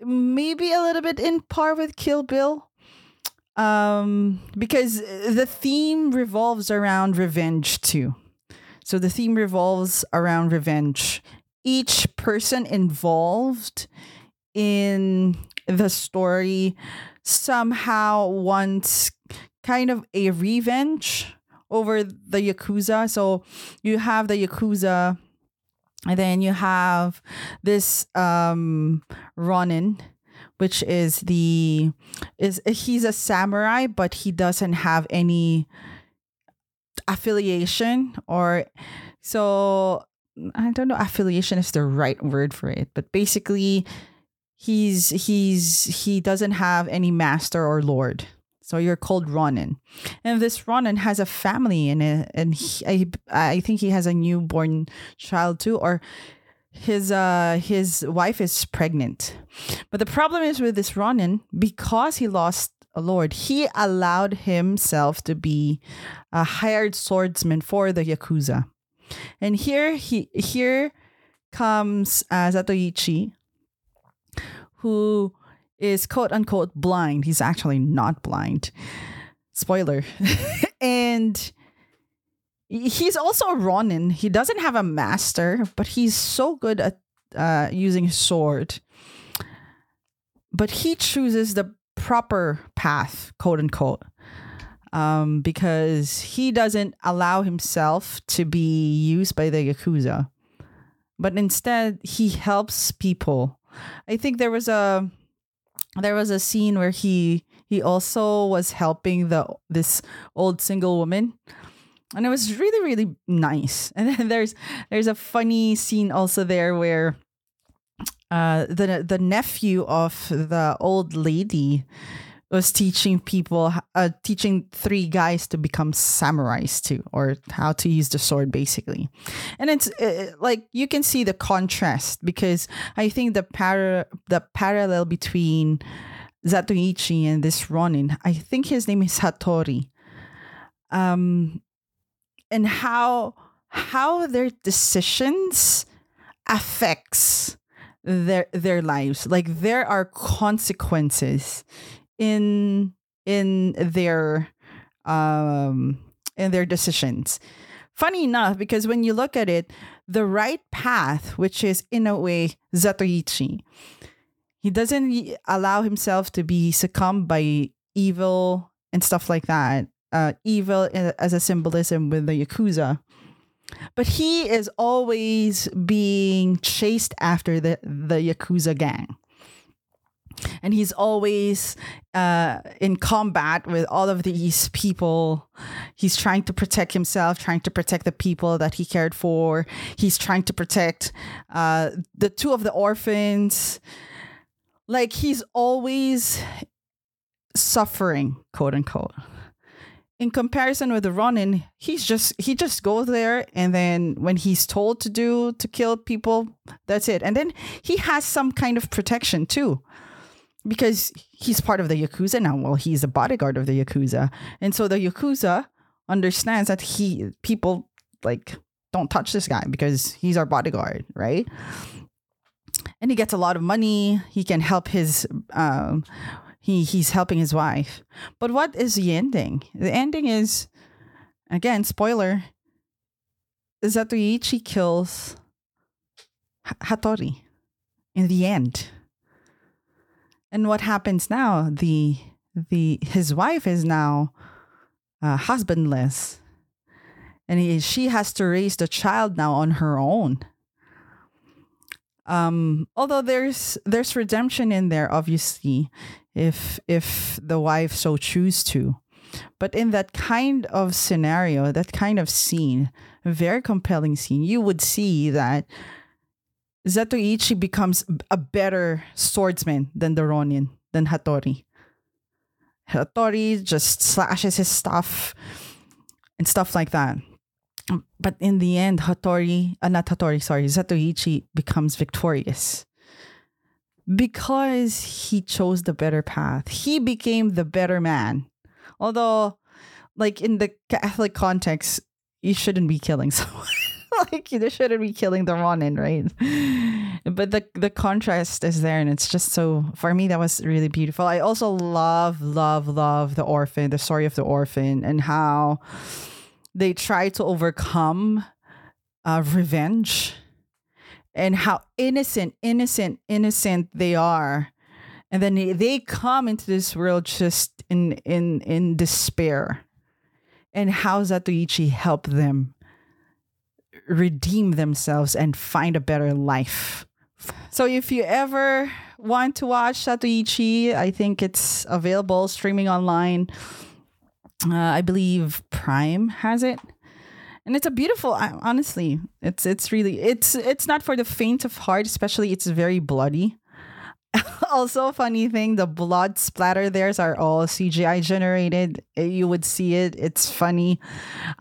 Maybe a little bit in par with Kill Bill. Um, because the theme revolves around revenge too. So the theme revolves around revenge. Each person involved in the story somehow wants kind of a revenge over the Yakuza. So you have the Yakuza, and then you have this um Ronin, which is the is he's a samurai, but he doesn't have any affiliation or so I don't know affiliation is the right word for it, but basically he's he's he doesn't have any master or lord. So you're called Ronin, and this Ronin has a family in it, and he, I I think he has a newborn child too, or his uh his wife is pregnant. But the problem is with this Ronin because he lost a lord, he allowed himself to be a hired swordsman for the yakuza. And here he here comes uh, Zatoichi, who is quote unquote blind. He's actually not blind. Spoiler. and he's also a Ronin. He doesn't have a master, but he's so good at uh, using his sword. But he chooses the proper path, quote unquote, um, because he doesn't allow himself to be used by the Yakuza. But instead, he helps people. I think there was a there was a scene where he he also was helping the this old single woman. And it was really really nice. And then there's there's a funny scene also there where uh the the nephew of the old lady was teaching people uh teaching three guys to become samurais too or how to use the sword basically. And it's uh, like you can see the contrast because i think the para the parallel between zatoichi and this ronin i think his name is hattori. Um and how how their decisions affects their their lives. Like there are consequences in in their um in their decisions. Funny enough because when you look at it the right path which is in a way zatoichi he doesn't allow himself to be succumbed by evil and stuff like that uh, evil as a symbolism with the yakuza. But he is always being chased after the the yakuza gang and he's always uh, in combat with all of these people. He's trying to protect himself, trying to protect the people that he cared for. He's trying to protect uh, the two of the orphans. Like he's always suffering, quote unquote. In comparison with the Ronin, he's just he just goes there and then when he's told to do to kill people, that's it. And then he has some kind of protection too because he's part of the yakuza now. Well, he's a bodyguard of the yakuza, and so the yakuza understands that he people like don't touch this guy because he's our bodyguard, right? And he gets a lot of money. He can help his um, he he's helping his wife. But what is the ending? The ending is again spoiler. Zatoichi kills Hattori in the end. And what happens now? The the his wife is now uh, husbandless, and he, she has to raise the child now on her own. Um, although there's there's redemption in there, obviously, if if the wife so choose to. But in that kind of scenario, that kind of scene, a very compelling scene, you would see that Zatoichi becomes a better swordsman than the Ronin, than Hattori. Hattori just slashes his stuff and stuff like that. But in the end, Hattori, uh, not Hattori, sorry, Zatoichi becomes victorious because he chose the better path. He became the better man. Although, like in the Catholic context, you shouldn't be killing someone. like you shouldn't be killing the Ronin, right? But the the contrast is there, and it's just so for me that was really beautiful. I also love, love, love the orphan, the story of the orphan, and how they try to overcome uh, revenge and how innocent, innocent, innocent they are. And then they, they come into this world just in in in despair. And how Zatoichi help them redeem themselves and find a better life. So if you ever want to watch Zatoichi, I think it's available streaming online. Uh, I believe Prime has it and it's a beautiful honestly it's it's really it's it's not for the faint of heart especially it's very bloody also funny thing the blood splatter theirs are all cgi generated. Uh, you would see it. It's funny.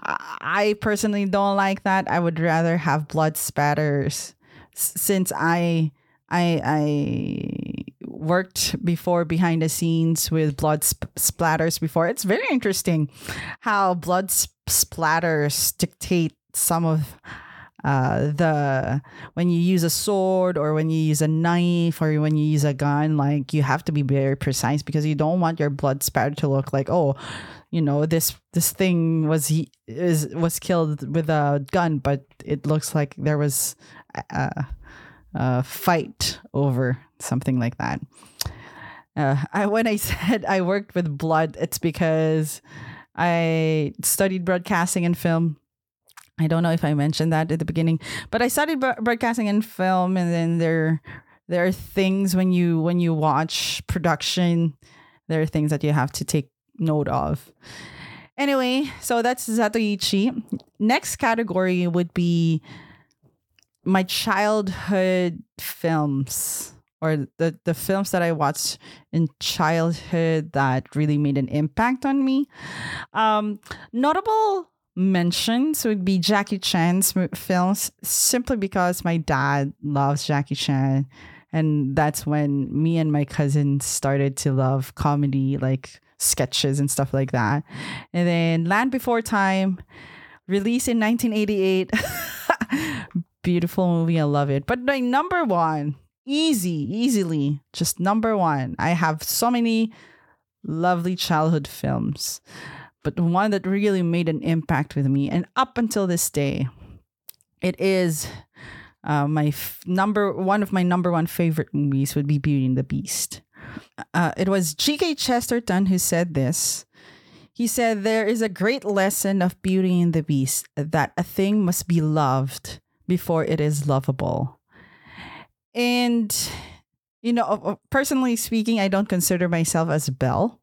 I personally don't like that. I would rather have blood spatters. Since i i i worked before behind the scenes with blood sp- splatters before. It's very interesting how blood sp- splatters dictate some of uh, the when you use a sword or when you use a knife or when you use a gun like you have to be very precise because you don't want your blood spatter to look like oh you know this this thing was he is was killed with a gun but it looks like there was a, a fight over something like that uh, I, when I said I worked with blood it's because I studied broadcasting and film. I don't know if I mentioned that at the beginning, but I studied broadcasting and film, and then there there are things when you when you watch production, there are things that you have to take note of. Anyway, so that's Zatoichi. Next category would be my childhood films or the, the films that I watched in childhood that really made an impact on me. Um, notable mentions would be Jackie Chan's films, simply because my dad loves Jackie Chan. And that's when me and my cousin started to love comedy, like sketches and stuff like that. And then Land Before Time, released in 1988. Beautiful movie. I love it. But my number one easy, easily, just number one. I have so many lovely childhood films, but one that really made an impact with me, and up until this day, it is uh, my f- number one of my number one favorite movies would be Beauty and the Beast. Uh, it was G.K. Chesterton who said this. He said, There is a great lesson of Beauty and the Beast that a thing must be loved before it is lovable. And, you know, personally speaking, I don't consider myself as Belle.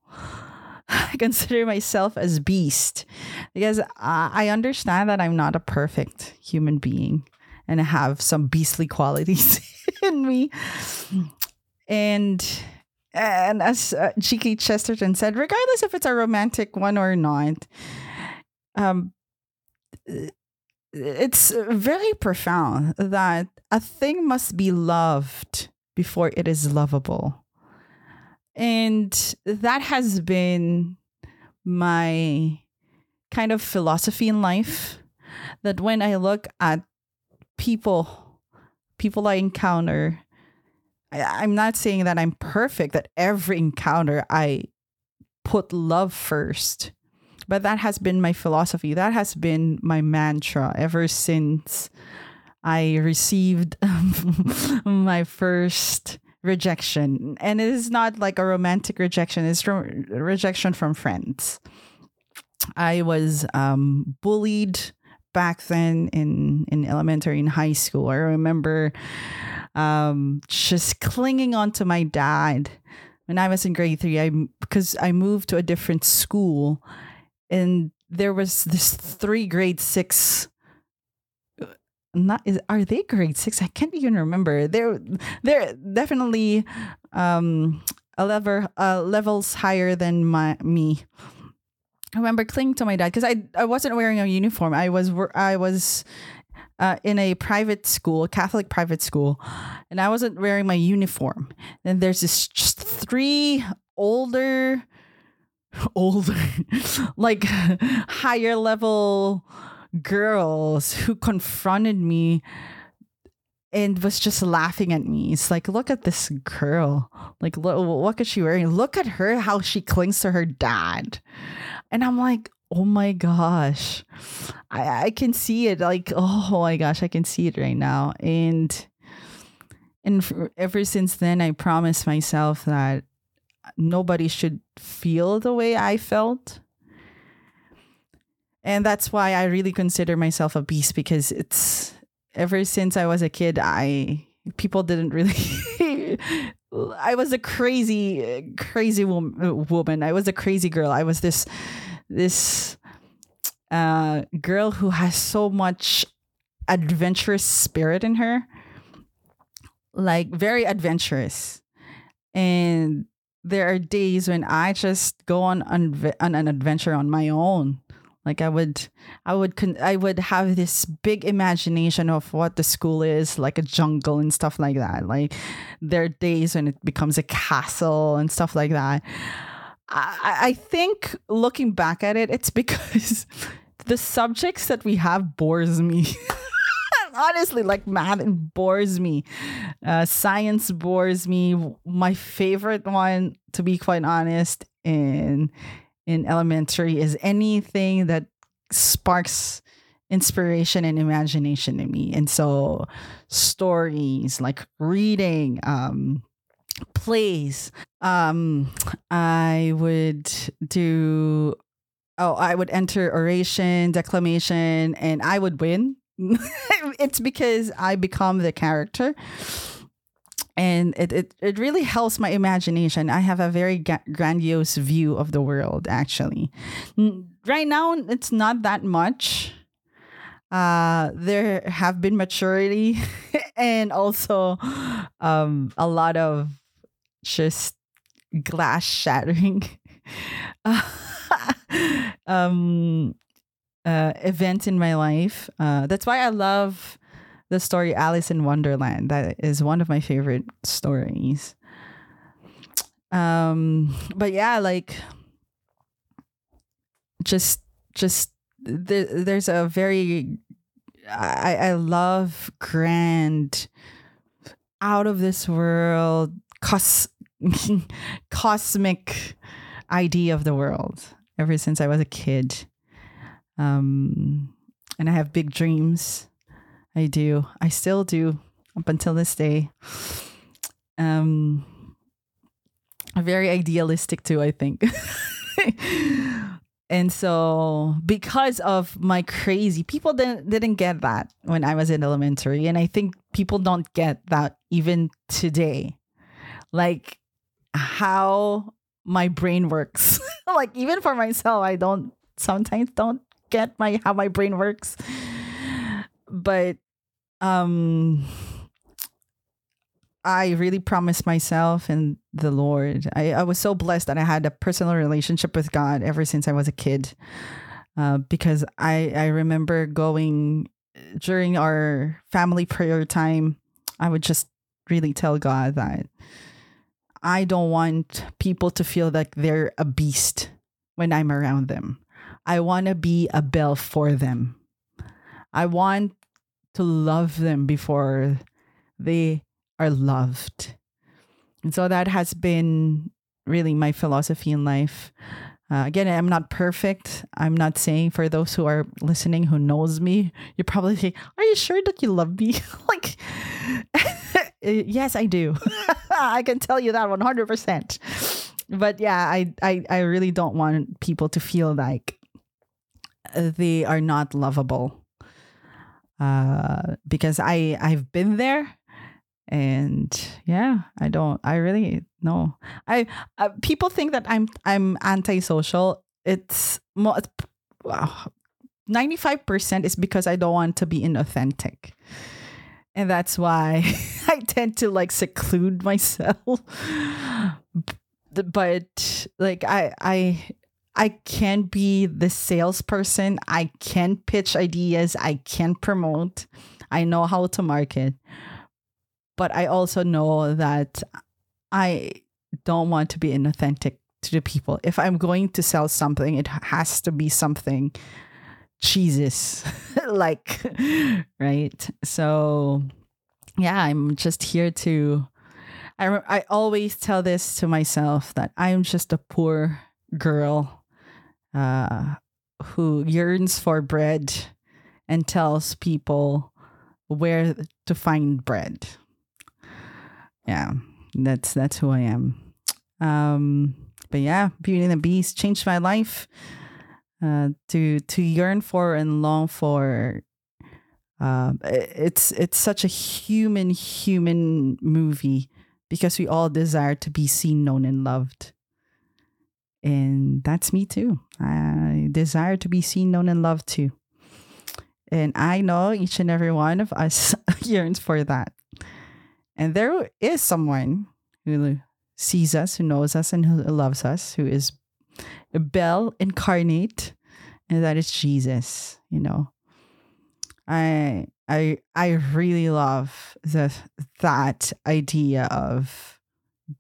I consider myself as Beast because I understand that I'm not a perfect human being and I have some beastly qualities in me. And and as uh, G.K. Chesterton said, regardless if it's a romantic one or not, um, it's very profound that a thing must be loved before it is lovable. And that has been my kind of philosophy in life that when I look at people, people I encounter, I, am not saying that I'm perfect, that every encounter I put love first but that has been my philosophy. That has been my mantra ever since I received my first rejection. And it is not like a romantic rejection, it's rejection from friends. I was um, bullied back then in, in elementary and high school. I remember um, just clinging on to my dad when I was in grade three. I because I moved to a different school and there was this three grade six not is are they grade six? I can't even remember. They're they're definitely um a level uh, levels higher than my me. I remember clinging to my dad because I I wasn't wearing a uniform. I was I was uh, in a private school, Catholic private school, and I wasn't wearing my uniform. And there's this just three older older, like higher level girls who confronted me and was just laughing at me. It's like, look at this girl. Like, look, what is she wearing? Look at her, how she clings to her dad. And I'm like, oh my gosh. I, I can see it like, oh my gosh, I can see it right now. And and ever since then, I promised myself that nobody should feel the way I felt. And that's why I really consider myself a beast because it's ever since I was a kid, I people didn't really I was a crazy crazy woman. I was a crazy girl. I was this this uh, girl who has so much adventurous spirit in her, like very adventurous. And there are days when I just go on, on, on an adventure on my own. Like I would, I would, con- I would have this big imagination of what the school is, like a jungle and stuff like that. Like there are days when it becomes a castle and stuff like that. I, I think looking back at it, it's because the subjects that we have bores me. Honestly, like math bores me. Uh, science bores me. My favorite one, to be quite honest, in in elementary is anything that sparks inspiration and imagination in me. And so stories like reading, um, plays. Um, I would do, oh, I would enter oration, declamation, and I would win. it's because I become the character. And it, it, it really helps my imagination. I have a very ga- grandiose view of the world, actually. Right now, it's not that much. Uh, there have been maturity and also um, a lot of just glass shattering um, uh, event in my life. Uh, that's why I love the story Alice in Wonderland. That is one of my favorite stories. Um, but yeah, like just just there, there's a very I I love grand out of this world cos cosmic idea of the world ever since I was a kid. Um, and I have big dreams. I do. I still do up until this day. Um, very idealistic too, I think. and so because of my crazy people didn't didn't get that when I was in elementary and I think people don't get that even today like how my brain works. like even for myself, I don't sometimes don't get my how my brain works. But um I really promised myself and the Lord. I, I was so blessed that I had a personal relationship with God ever since I was a kid. Uh, because I, I remember going during our family prayer time, I would just really tell God that I don't want people to feel like they're a beast when I'm around them. I want to be a Belle for them. I want to love them before they are loved. And so that has been really my philosophy in life. Uh, again, I'm not perfect. I'm not saying for those who are listening who knows me, you probably say, "Are you sure that you love me?" like, yes, I do. I can tell you that 100. percent But yeah, I, I I really don't want people to feel like they are not lovable. Uh, because I I've been there and yeah i don't i really no i uh, people think that i'm i'm antisocial. It's more 95% is because i don't want to be inauthentic. And that's why i tend to like seclude myself. But like i i i can be the salesperson i can pitch ideas i can promote i know how to market but I also know that I don't want to be inauthentic to the people. If I'm going to sell something, it has to be something Jesus like, right? So, yeah, I'm just here to. I, I always tell this to myself that I'm just a poor girl. Uh, who yearns for bread and tells people where to find bread. Yeah, that's that's who I am. Um, but yeah, Beauty and the Beast changed my life. Uh, to to yearn for and long for. Uh, it's it's such a human human movie because we all desire to be seen, known, and loved. And that's me too. I desire to be seen, known, and loved too. And I know each and every one of us yearns for that. And there is someone who sees us, who knows us, and who loves us, who is Belle incarnate, and that is Jesus. You know, I I I really love the that idea of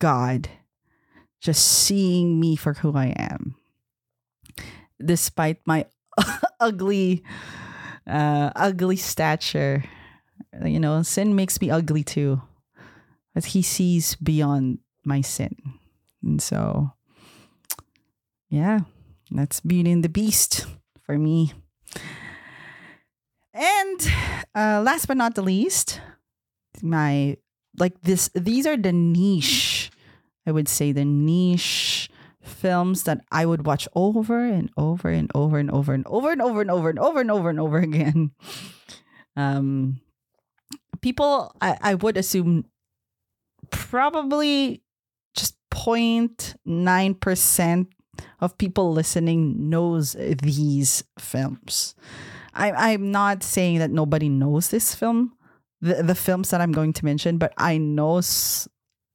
God just seeing me for who I am, despite my ugly, uh, ugly stature. You know, sin makes me ugly too, but He sees beyond my sin, and so, yeah, that's Beauty and the Beast for me. And uh, last but not the least, my like this. These are the niche I would say the niche films that I would watch over and over and over and over and over and over and over and over and over and over again. Um, people, I, I would assume, probably just 0.9 percent of people listening knows these films. I, I'm not saying that nobody knows this film, the the films that I'm going to mention, but I know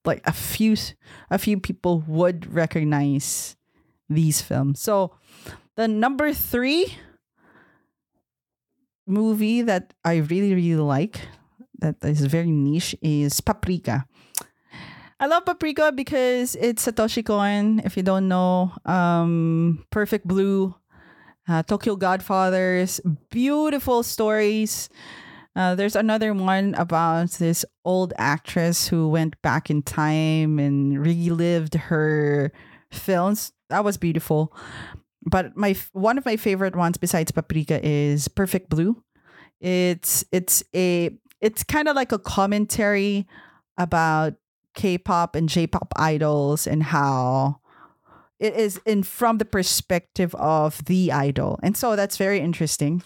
like a few a few people would recognize these films. So the number 3 movie that I really really like that is very niche is Paprika. I love Paprika because it's Satoshi Kon. If you don't know, um, Perfect Blue, uh, Tokyo Godfathers, beautiful stories. Uh, there's another one about this old actress who went back in time and relived her films. That was beautiful. But my one of my favorite ones besides Paprika is Perfect Blue. It's it's a it's kind of like a commentary about K-pop and J-pop idols and how it is in from the perspective of the idol. And so that's very interesting.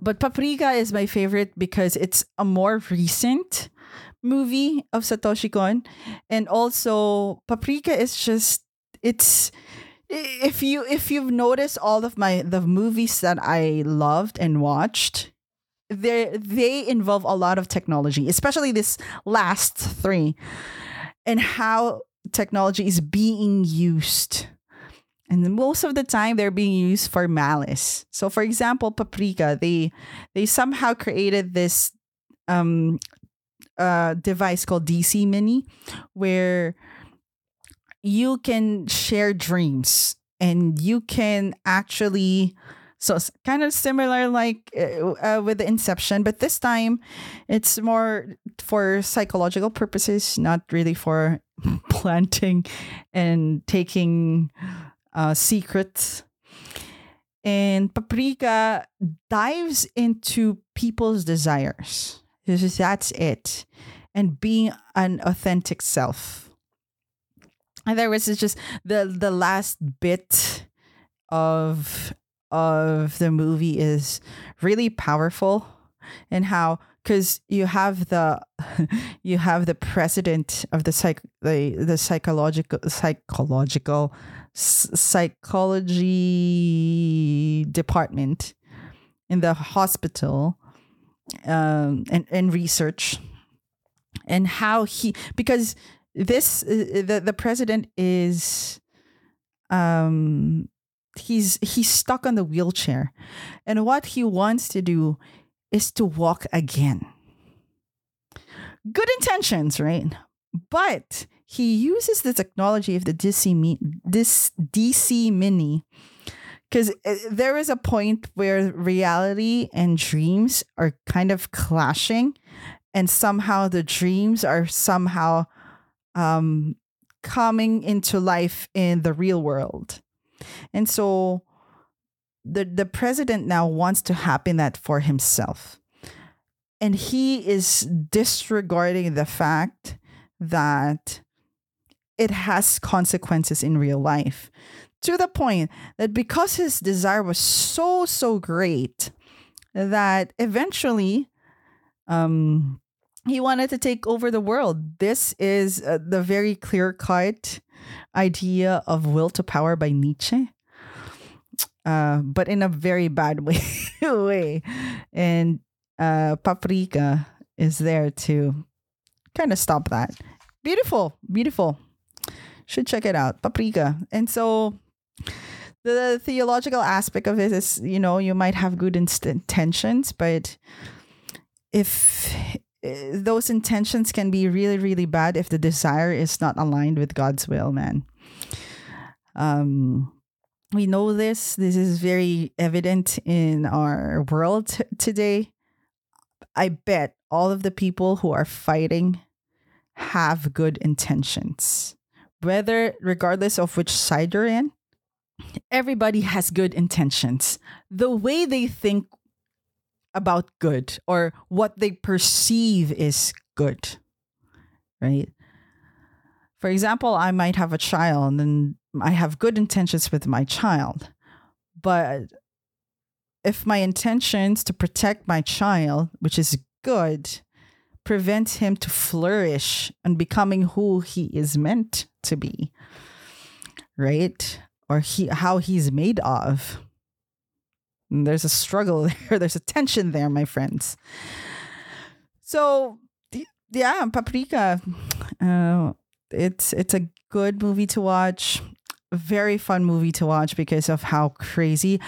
But Paprika is my favorite because it's a more recent movie of Satoshi Kon. And also Paprika is just it's if you if you've noticed all of my the movies that I loved and watched, they they involve a lot of technology, especially this last three, and how technology is being used and most of the time they're being used for malice. So for example, Paprika, they they somehow created this um uh device called DC Mini where you can share dreams and you can actually so it's kind of similar like uh, uh, with the inception but this time it's more for psychological purposes not really for planting and taking uh, secrets. And Paprika dives into people's desires. That's it. And being an authentic self. And there was just the the last bit of of the movie is really powerful and how because you have the you have the president of the psych the the psychological psychological psychology department in the hospital um, and, and research. And how he because this uh, the, the president is um he's he's stuck on the wheelchair. And what he wants to do is to walk again. Good intentions right? But he uses the technology of the DC, this DC Mini because uh, there is a point where reality and dreams are kind of clashing and somehow the dreams are somehow um, coming into life in the real world. And so the the president now wants to happen that for himself. And he is disregarding the fact that it has consequences in real life to the point that because his desire was so so great that eventually um he wanted to take over the world. This is uh, the very clear cut idea of will to power by nietzsche uh, but in a very bad way. Way and uh, paprika is there to kind of stop that. Beautiful beautiful. Should check it out paprika. And so the theological aspect of this is, you know you might have good intentions but if eh, those intentions can be really really bad if the desire is not aligned with god's will man. Um we know this this is very evident in our world t- today i bet all of the people who are fighting have good intentions whether regardless of which side you're in everybody has good intentions. The way they think about good or what they perceive is good, right? For example, I might have a child and I have good intentions with my child, but if my intentions to protect my child, which is good, prevent him to flourish and becoming who he is meant to be, right? or he how he's made of. And there's a struggle there. There's a tension there, my friends. So yeah, Paprika. Uh, it's it's a good movie to watch. Very fun movie to watch because of how crazy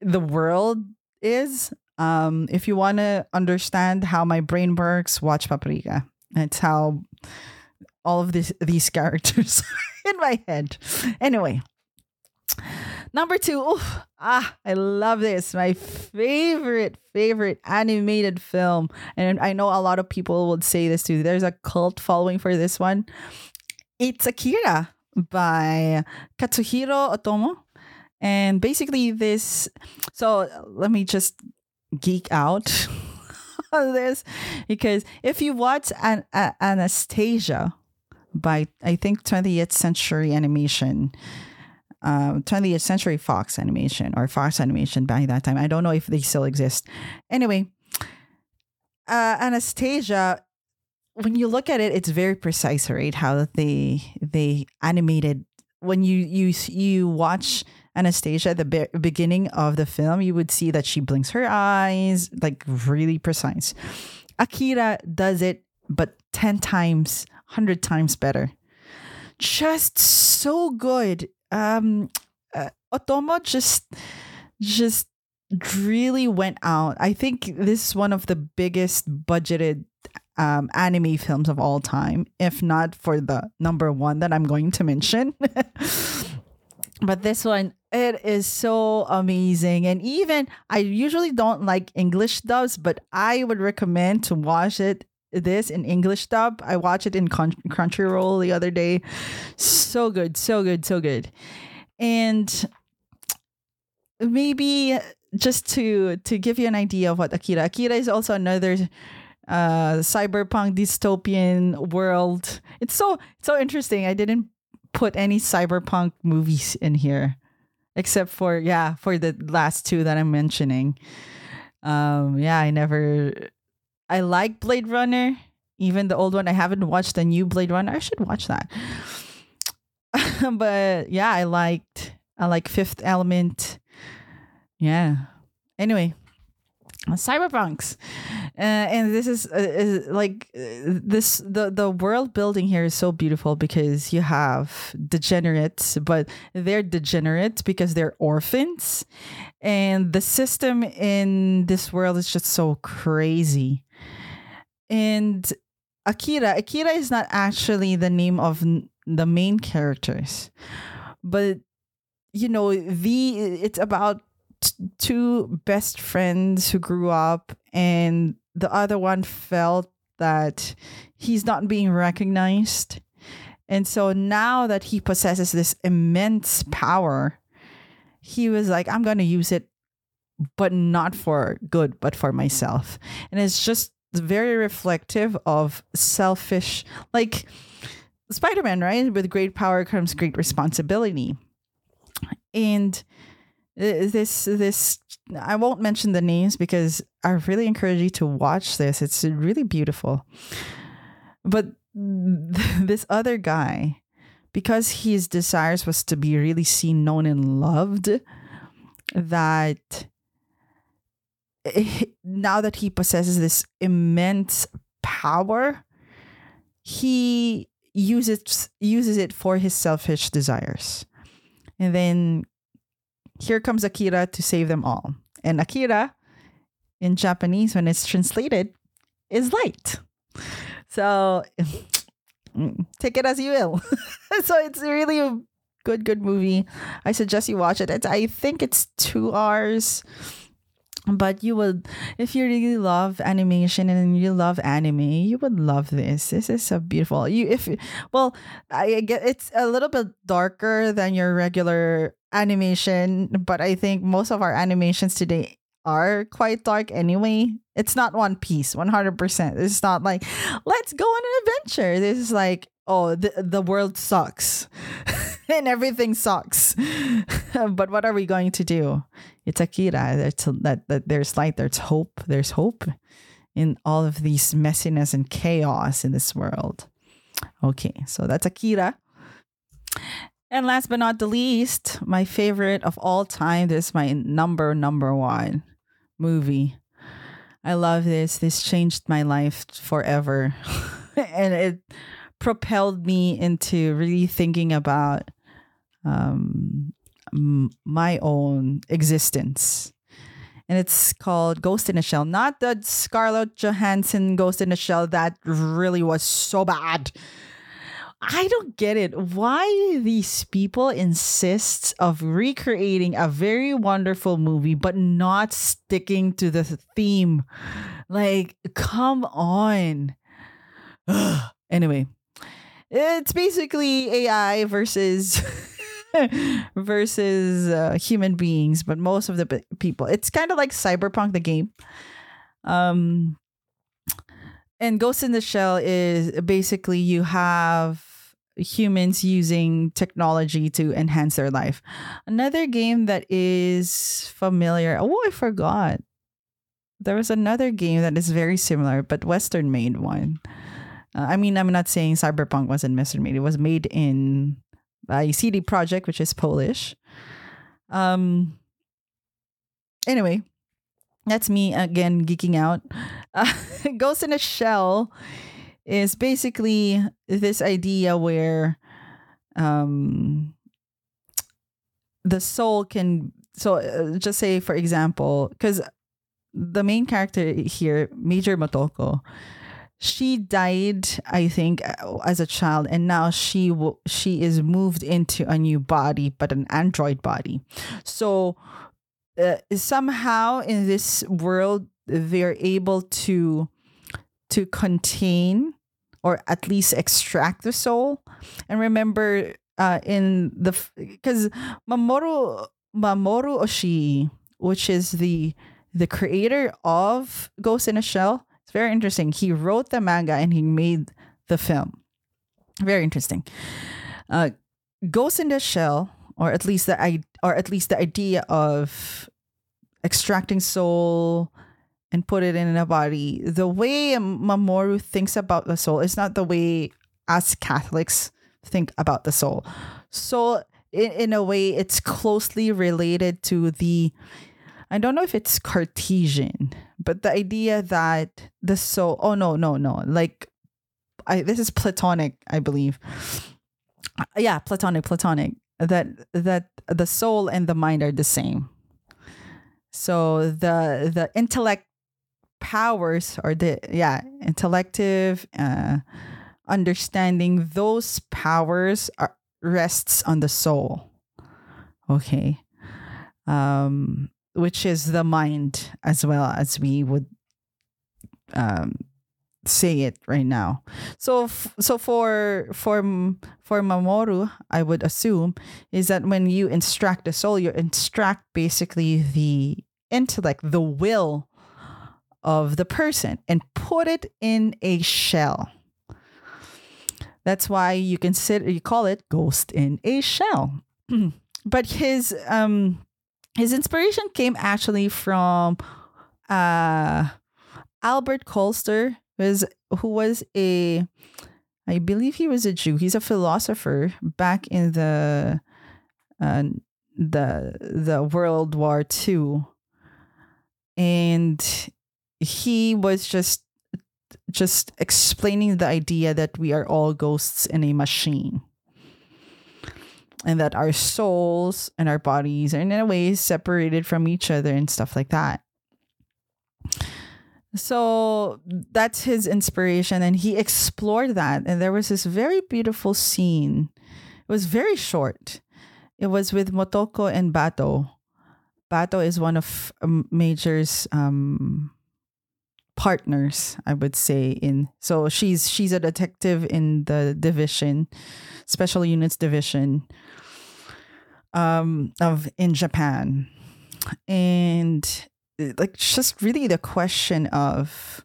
the world is. Um, if you want to understand how my brain works, watch Paprika. It's how all of this, these characters in my head. Anyway, Number two, oof, ah, I love this. My favorite, favorite animated film. And I know a lot of people would say this too. There's a cult following for this one. It's Akira by Katsuhiro Otomo. And basically, this. So let me just geek out on this because if you watch an, Anastasia by, I think, 20th Century Animation, um, 20th Century Fox Animation or Fox Animation by that time. I don't know if they still exist. Anyway, uh, Anastasia, when you look at it, it's very precise, right? How they they animated. When you you you watch Anastasia at the be- beginning of the film, you would see that she blinks her eyes, like really precise. Akira does it, but ten times, hundred times better. Just so good um uh, Otomo just just really went out. I think this is one of the biggest budgeted um, anime films of all time, if not for the number one that I'm going to mention. but this one, it is so amazing. And even I usually don't like English dubs, but I would recommend to watch it this in English dub. I watched it in Crunchyroll the other day. So good, so good, so good. And maybe just to to give you an idea of what Akira. Akira is also another uh cyberpunk dystopian world. It's so so interesting. I didn't put any cyberpunk movies in here except for yeah, for the last two that I'm mentioning. Um yeah, I never I like Blade Runner, even the old one. I haven't watched the new Blade Runner. I should watch that. but yeah, I liked I like Fifth Element. Yeah. Anyway, cyberpunks. Uh, and this is, uh, is like uh, this the the world building here is so beautiful because you have degenerates but they're degenerates because they're orphans. And the system in this world is just so crazy. And Akira, Akira is not actually the name of the main characters, but you know, the it's about t- two best friends who grew up, and the other one felt that he's not being recognized. And so now that he possesses this immense power, he was like, I'm going to use it, but not for good, but for myself. And it's just very reflective of selfish, like Spider Man, right? With great power comes great responsibility. And this this I won't mention the names because I really encourage you to watch this. It's really beautiful. But this other guy, because his desires was to be really seen, known, and loved, that now that he possesses this immense power, he uses uses it for his selfish desires. And then here comes Akira to save them all. And Akira, in Japanese, when it's translated, is light. So mm, take it as you will. so it's really a good, good movie. I suggest you watch it. It's, I think it's two hours but you would if you really love animation and you love anime you would love this this is so beautiful you if well i get it's a little bit darker than your regular animation but i think most of our animations today are quite dark anyway it's not one piece 100% it's not like let's go on an adventure this is like oh the, the world sucks and everything sucks but what are we going to do it's Akira. It's that, that there's light, there's hope, there's hope in all of these messiness and chaos in this world. Okay, so that's Akira. And last but not the least, my favorite of all time. This is my number number one movie. I love this. This changed my life forever. and it propelled me into really thinking about um, my own existence. And it's called Ghost in a Shell, not the Scarlett Johansson Ghost in a Shell that really was so bad. I don't get it. Why these people insist of recreating a very wonderful movie but not sticking to the theme? Like, come on. anyway, it's basically AI versus versus uh, human beings, but most of the people. It's kind of like Cyberpunk the game. Um and Ghost in the Shell is basically you have humans using technology to enhance their life. Another game that is familiar. Oh, I forgot. There was another game that is very similar, but Western made one. Uh, I mean, I'm not saying Cyberpunk wasn't Western made. It was made in by CD Projekt, which is Polish. Um. Anyway, that's me again geeking out. Uh, Ghost in a Shell is basically this idea where um the soul can so uh, just say for example because the main character here major motoko she died i think uh, as a child and now she w- she is moved into a new body but an android body. So uh, somehow in this world they're able to to contain or at least extract the soul and remember uh in the because mamoru mamoru oshii which is the the creator of ghost in a shell it's very interesting. He wrote the manga and he made the film. Very interesting. Uh, Ghost in the Shell, or at least the or at least the idea of extracting soul and put it in a body. The way Mamoru thinks about the soul is not the way us Catholics think about the soul. So in, in a way, it's closely related to the I don't know if it's Cartesian, but the idea that the soul, oh no, no, no, like I this is Platonic, I believe. Yeah, Platonic, Platonic. That that the soul and the mind are the same. So the the intellect powers or the yeah intellective uh, understanding those powers are rests on the soul okay um which is the mind as well as we would um, say it right now. So f- so for for for Mamoru, I would assume is that when you instruct the soul, you instruct basically the intellect, the will of the person and put it in a shell. That's why you consider you call it ghost in a shell. but his um his inspiration came actually from uh Albert Koestler was who was a I believe he was a Jew. He's a philosopher back in the uh, the the World War II, and he was just just explaining the idea that we are all ghosts in a machine. And that our souls and our bodies are in a way separated from each other and stuff like that. So that's his inspiration. And he explored that. And there was this very beautiful scene. It was very short. It was with motoko and batou. Batou is one of um, major's um, partners i would say in so she's she's a detective in the division special units division um of in japan and like just really the question of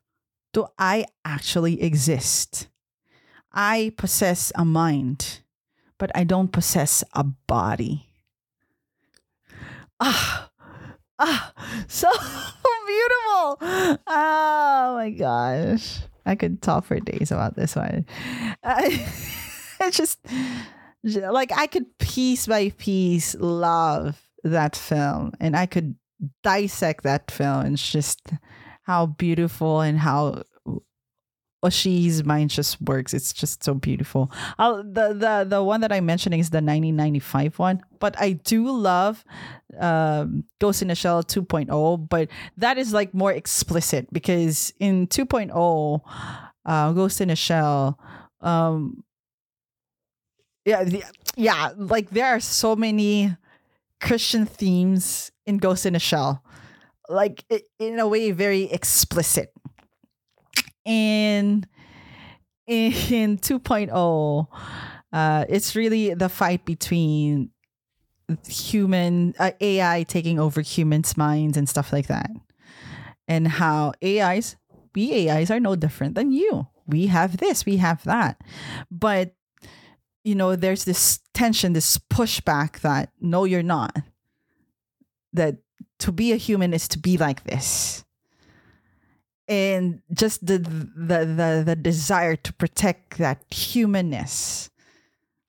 do I actually exist? I possess a mind, but I don't possess a body. Ah, ah, so beautiful. Oh my gosh. I could talk for days about this one. I, it's just like I could piece by piece love that film and I could dissect that film and just how beautiful and how Oshii's mind just works. It's just so beautiful. I'll, the the the one that I'm mentioning is the 1995 one, but I do love um, Ghost in the Shell 2.0, but that is like more explicit because in 2.0, uh, Ghost in the Shell, um, yeah, the, yeah, like there are so many Christian themes in Ghost in a Shell, like in a way very explicit. And in 2.0, uh, it's really the fight between human uh, AI taking over humans' minds and stuff like that, and how AIs, we AIs are no different than you. We have this, we have that, but you know, there's this tension, this pushback that no, you're not. That to be a human is to be like this. And just the the the, the desire to protect that humanness.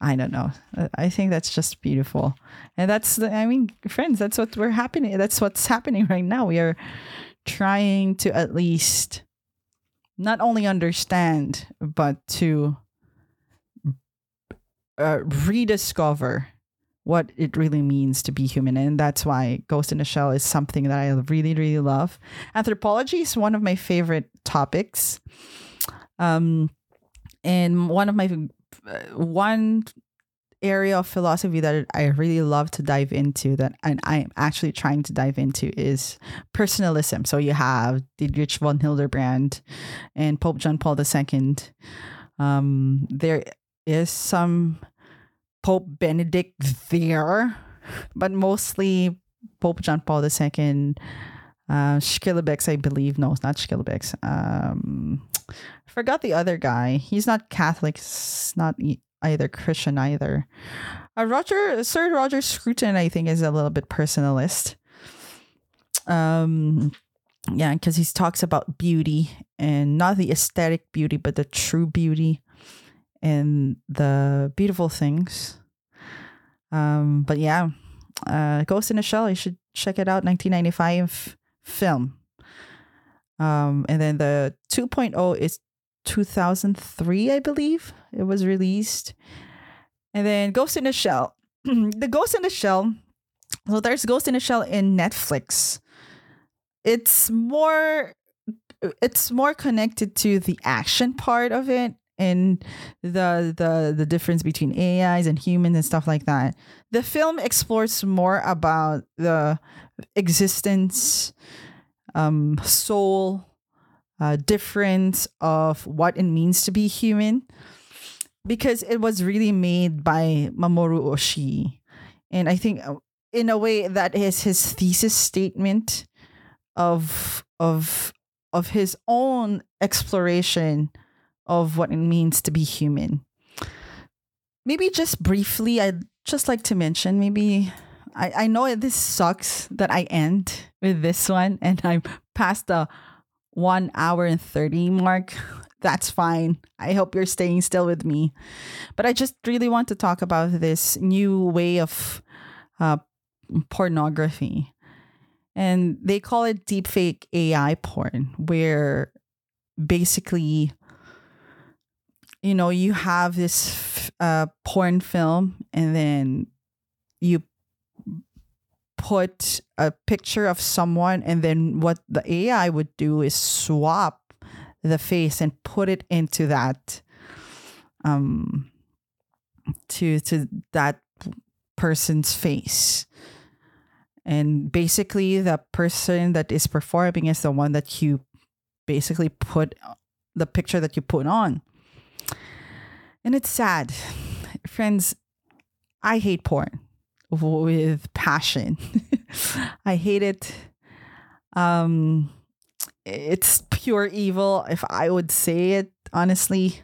I don't know. I think that's just beautiful. And that's the, I mean, friends, that's what we're happening. That's what's happening right now. We are trying to at least not only understand, but to uh, rediscover what it really means to be human. And that's why Ghost in the Shell is something that I really, really love. Anthropology is one of my favorite topics. Um, and one of my, uh, one area of philosophy that I really love to dive into that and I'm actually trying to dive into is personalism. So you have Dietrich von Hildebrand and Pope John Paul II. Um, there is some Pope Benedict there, but mostly Pope John Paul II, uh, I believe. No, it's not Schillebeeckx. Um, I forgot the other guy. He's not Catholic. Not either Christian either. Uh, Roger, Sir Roger Scruton, I think, is a little bit personalist. Um, yeah, because he talks about beauty and not the aesthetic beauty, but the true beauty and the beautiful things. Um, but yeah, uh, Ghost in a Shell, you should check it out. 1995 film. Um, and then the 2.0 is 2003, I believe it was released. And then Ghost in a Shell. the Ghost in the Shell. So there's Ghost in a Shell in Netflix. It's more it's more connected to the action part of it and the the the difference between AIs and humans and stuff like that. The film explores more about the existence, um, soul, uh, difference of what it means to be human because it was really made by Mamoru Oshii. And I think uh, in a way that is his thesis statement of of of his own exploration of what it means to be human. Maybe just briefly, I'd just like to mention maybe I, I know this sucks that I end with this one and I'm past the one hour and 30 mark. That's fine. I hope you're staying still with me. But I just really want to talk about this new way of uh, pornography. And they call it deepfake AI porn, where basically, you know, you have this uh, porn film and then you put a picture of someone, and then what the AI would do is swap the face and put it into that um to to that person's face. And basically the person that is performing is the one that you basically put the picture that you put on and it's sad. Friends i hate porn with passion. I hate it. Um it's pure evil if i would say it honestly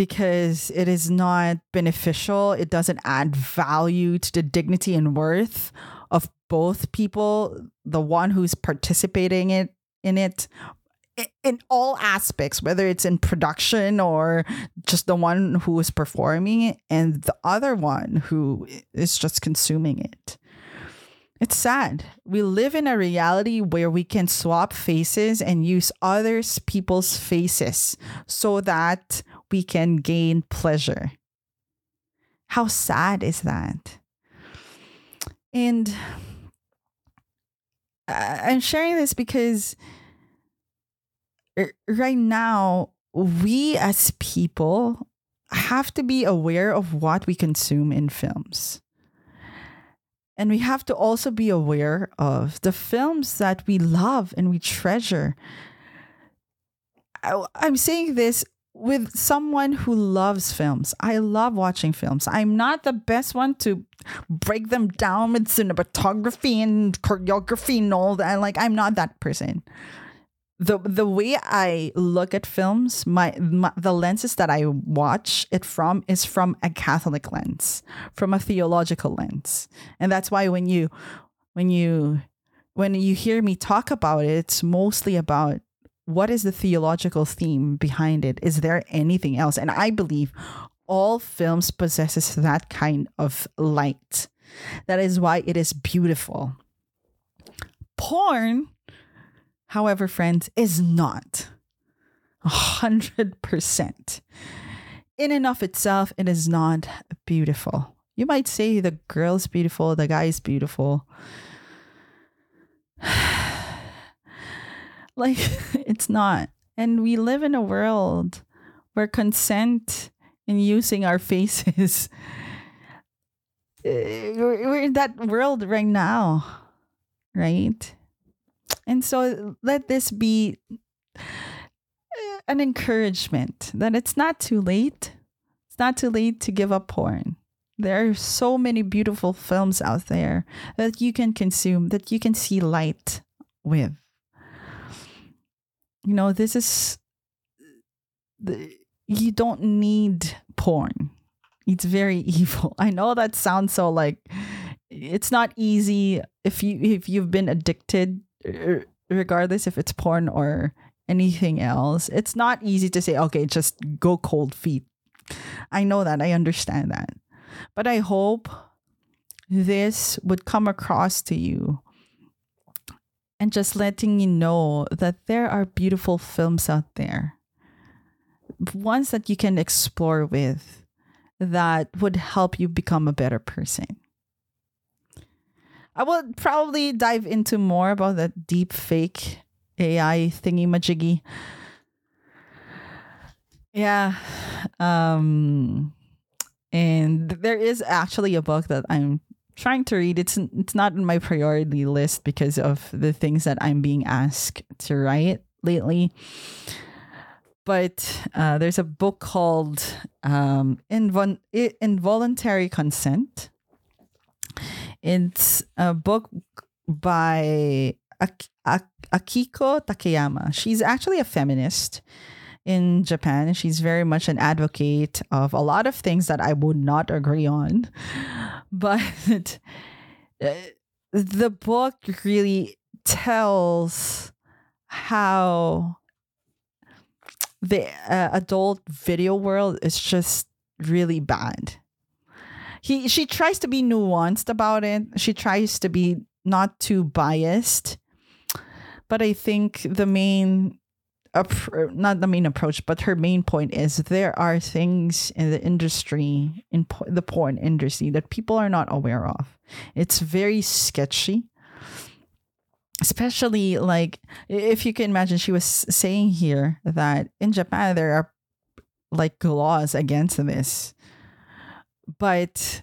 because it is not beneficial. It doesn't add value to the dignity and worth of both people, the one who's participating it in it in all aspects, whether it's in production or just the one who is performing it and the other one who is just consuming it. It's sad. We live in a reality where we can swap faces and use others people's faces so that we can gain pleasure. How sad is that? And uh, I'm sharing this because right now, we as people have to be aware of what we consume in films. And we have to also be aware of the films that we love and we treasure. I, am saying this with someone who loves films. I love watching films. I'm not the best one to break them down with cinematography and choreography and all that. Like I'm not that person. The the way I look at films, my, my the lenses that I watch it from is from a Catholic lens, from a theological lens. And that's why when you when you when you hear me talk about it, it's mostly about what is the theological theme behind it? Is there anything else? And I believe all films possesses that kind of light. That is why it is beautiful. Porn, however, friends, is not a hundred percent. In and of itself, it is not beautiful. You might say the girl's beautiful, the guy's beautiful. Like, it's not. And we live in a world where consent in using our faces, eh, we're in that world right now, right? And so let this be eh, an encouragement that it's not too late. It's not too late to give up porn. There are so many beautiful films out there that you can consume, that you can see light with you know, this is the, you don't need porn. It's very evil. I know that sounds so like it's not easy if you if you've been addicted regardless if it's porn or anything else. It's not easy to say okay, just go cold feet. I know that. I understand that. But I hope this would come across to you and just letting you know that there are beautiful films out there, ones that you can explore with that would help you become a better person. I will probably dive into more about that deep fake AI thingy majiggy. Yeah. Um and there is actually a book that I'm trying to read. It's it's not in my priority list because of the things that I'm being asked to write. lately. But uh, there's a book called um, Invol- Involuntary Consent. It's a book by Ak- Ak- Akiko Takeyama. She's actually a feminist in Japan. She's very much an advocate of a lot of things that I would not agree on. But uh, the book really tells how the uh, adult video world is just really bad. He she tries to be nuanced about it. She tries to be not too biased. But I think the main not the main approach, but her main point is there are things in the industry, in the porn industry, that people are not aware of. It's very sketchy. Especially like if you can imagine, she was saying here that in Japan there are like laws against this, but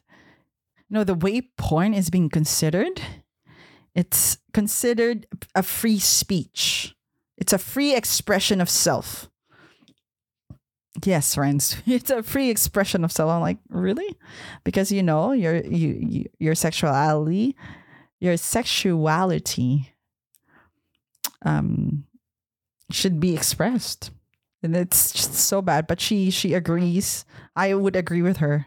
you know the way porn is being considered, it's considered a free speech it's a free expression of self. Yes, friends, it's a free expression of self. I'm like, really? Because you know your you, you your sexuality, your sexuality, um, should be expressed, and it's just so bad. But she she agrees. I would agree with her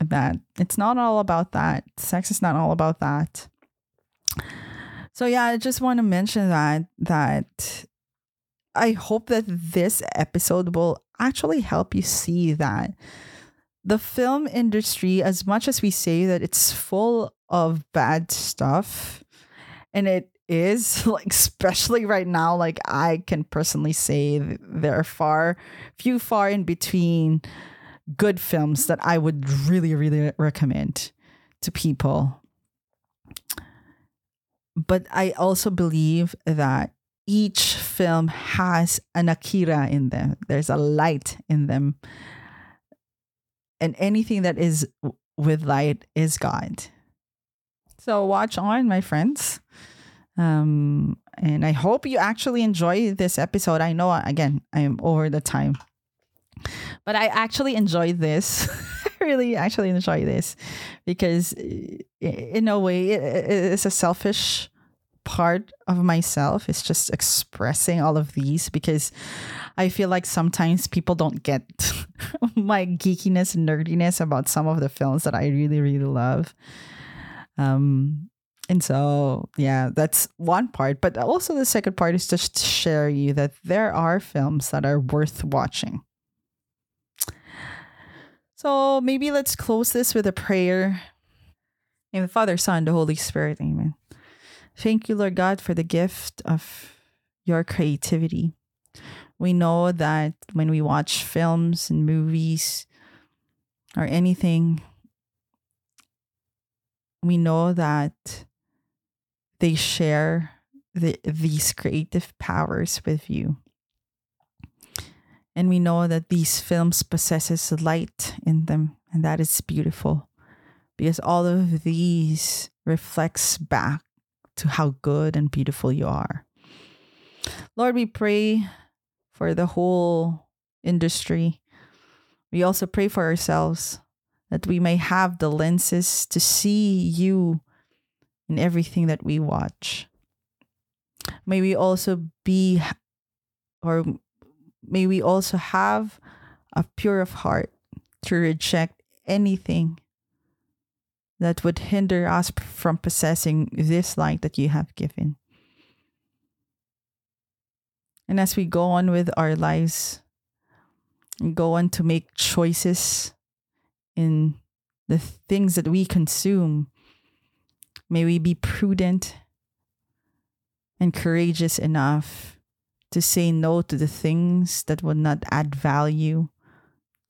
that it's not all about that. Sex is not all about that. So yeah, I just want to mention that that I hope that this episode will actually help you see that the film industry, as much as we say that it's full of bad stuff, and it is like especially right now, like I can personally say there are far few far in between good films that I would really, really recommend to people but I also believe that each film has an Akira in them. There's a light in them. And anything that is with light is God. So watch on, my friends. Um, and I hope you actually enjoy this episode. I know, again, I am over the time, but I actually enjoyed this. I really actually enjoy this because, in a way, it's a selfish part of myself is just expressing all of these because I feel like sometimes people don't get my geekiness and nerdiness about some of the films that I really, really love. Um, and so, yeah, that's one part. But also, the second part is just to share you that there are films that are worth watching. So maybe let's close this with a prayer. In the Father, Son, the Holy Spirit. Amen. Thank you, Lord God, for the gift of your creativity. We know that when we watch films and movies or anything, we know that they share the, these creative powers with you. And we know that these films possesses light in them, and that is beautiful because all of these reflects back to how good and beautiful you are. Lord, we pray for the whole industry. We also pray for ourselves that we may have the lenses to see you in everything that we watch. May we also be, or may we also have a pure of heart to reject anything that would hinder us from possessing this light that you have given. And as we go on with our lives, and go on to make choices in the things that we consume, may we be prudent and courageous enough to say no to the things that would not add value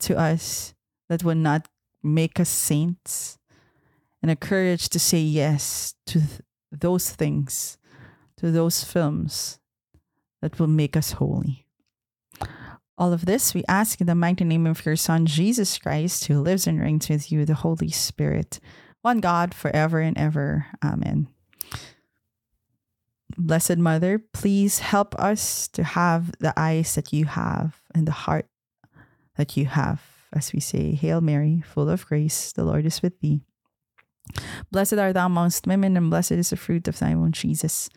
to us, that would not make us saints, and a courage to say yes to th- those things, to those films that will make us holy. All of this we ask in the mighty name of your Son, Jesus Christ, who lives and reigns with you, the Holy Spirit, one God, forever and ever. Amen. Blessed Mother, please help us to have the eyes that you have and the heart that you have. As we say, Hail Mary, full of grace, the Lord is with thee. Blessed art thou amongst women, and blessed is the fruit of thy womb, Jesus.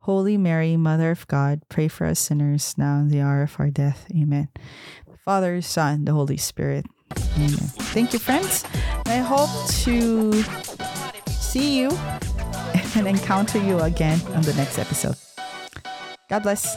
Holy Mary, Mother of God, pray for us sinners now and the hour of our death. Amen. Father, Son, the Holy Spirit. Amen. Thank you, friends. I hope to see you and encounter you again on the next episode. God bless.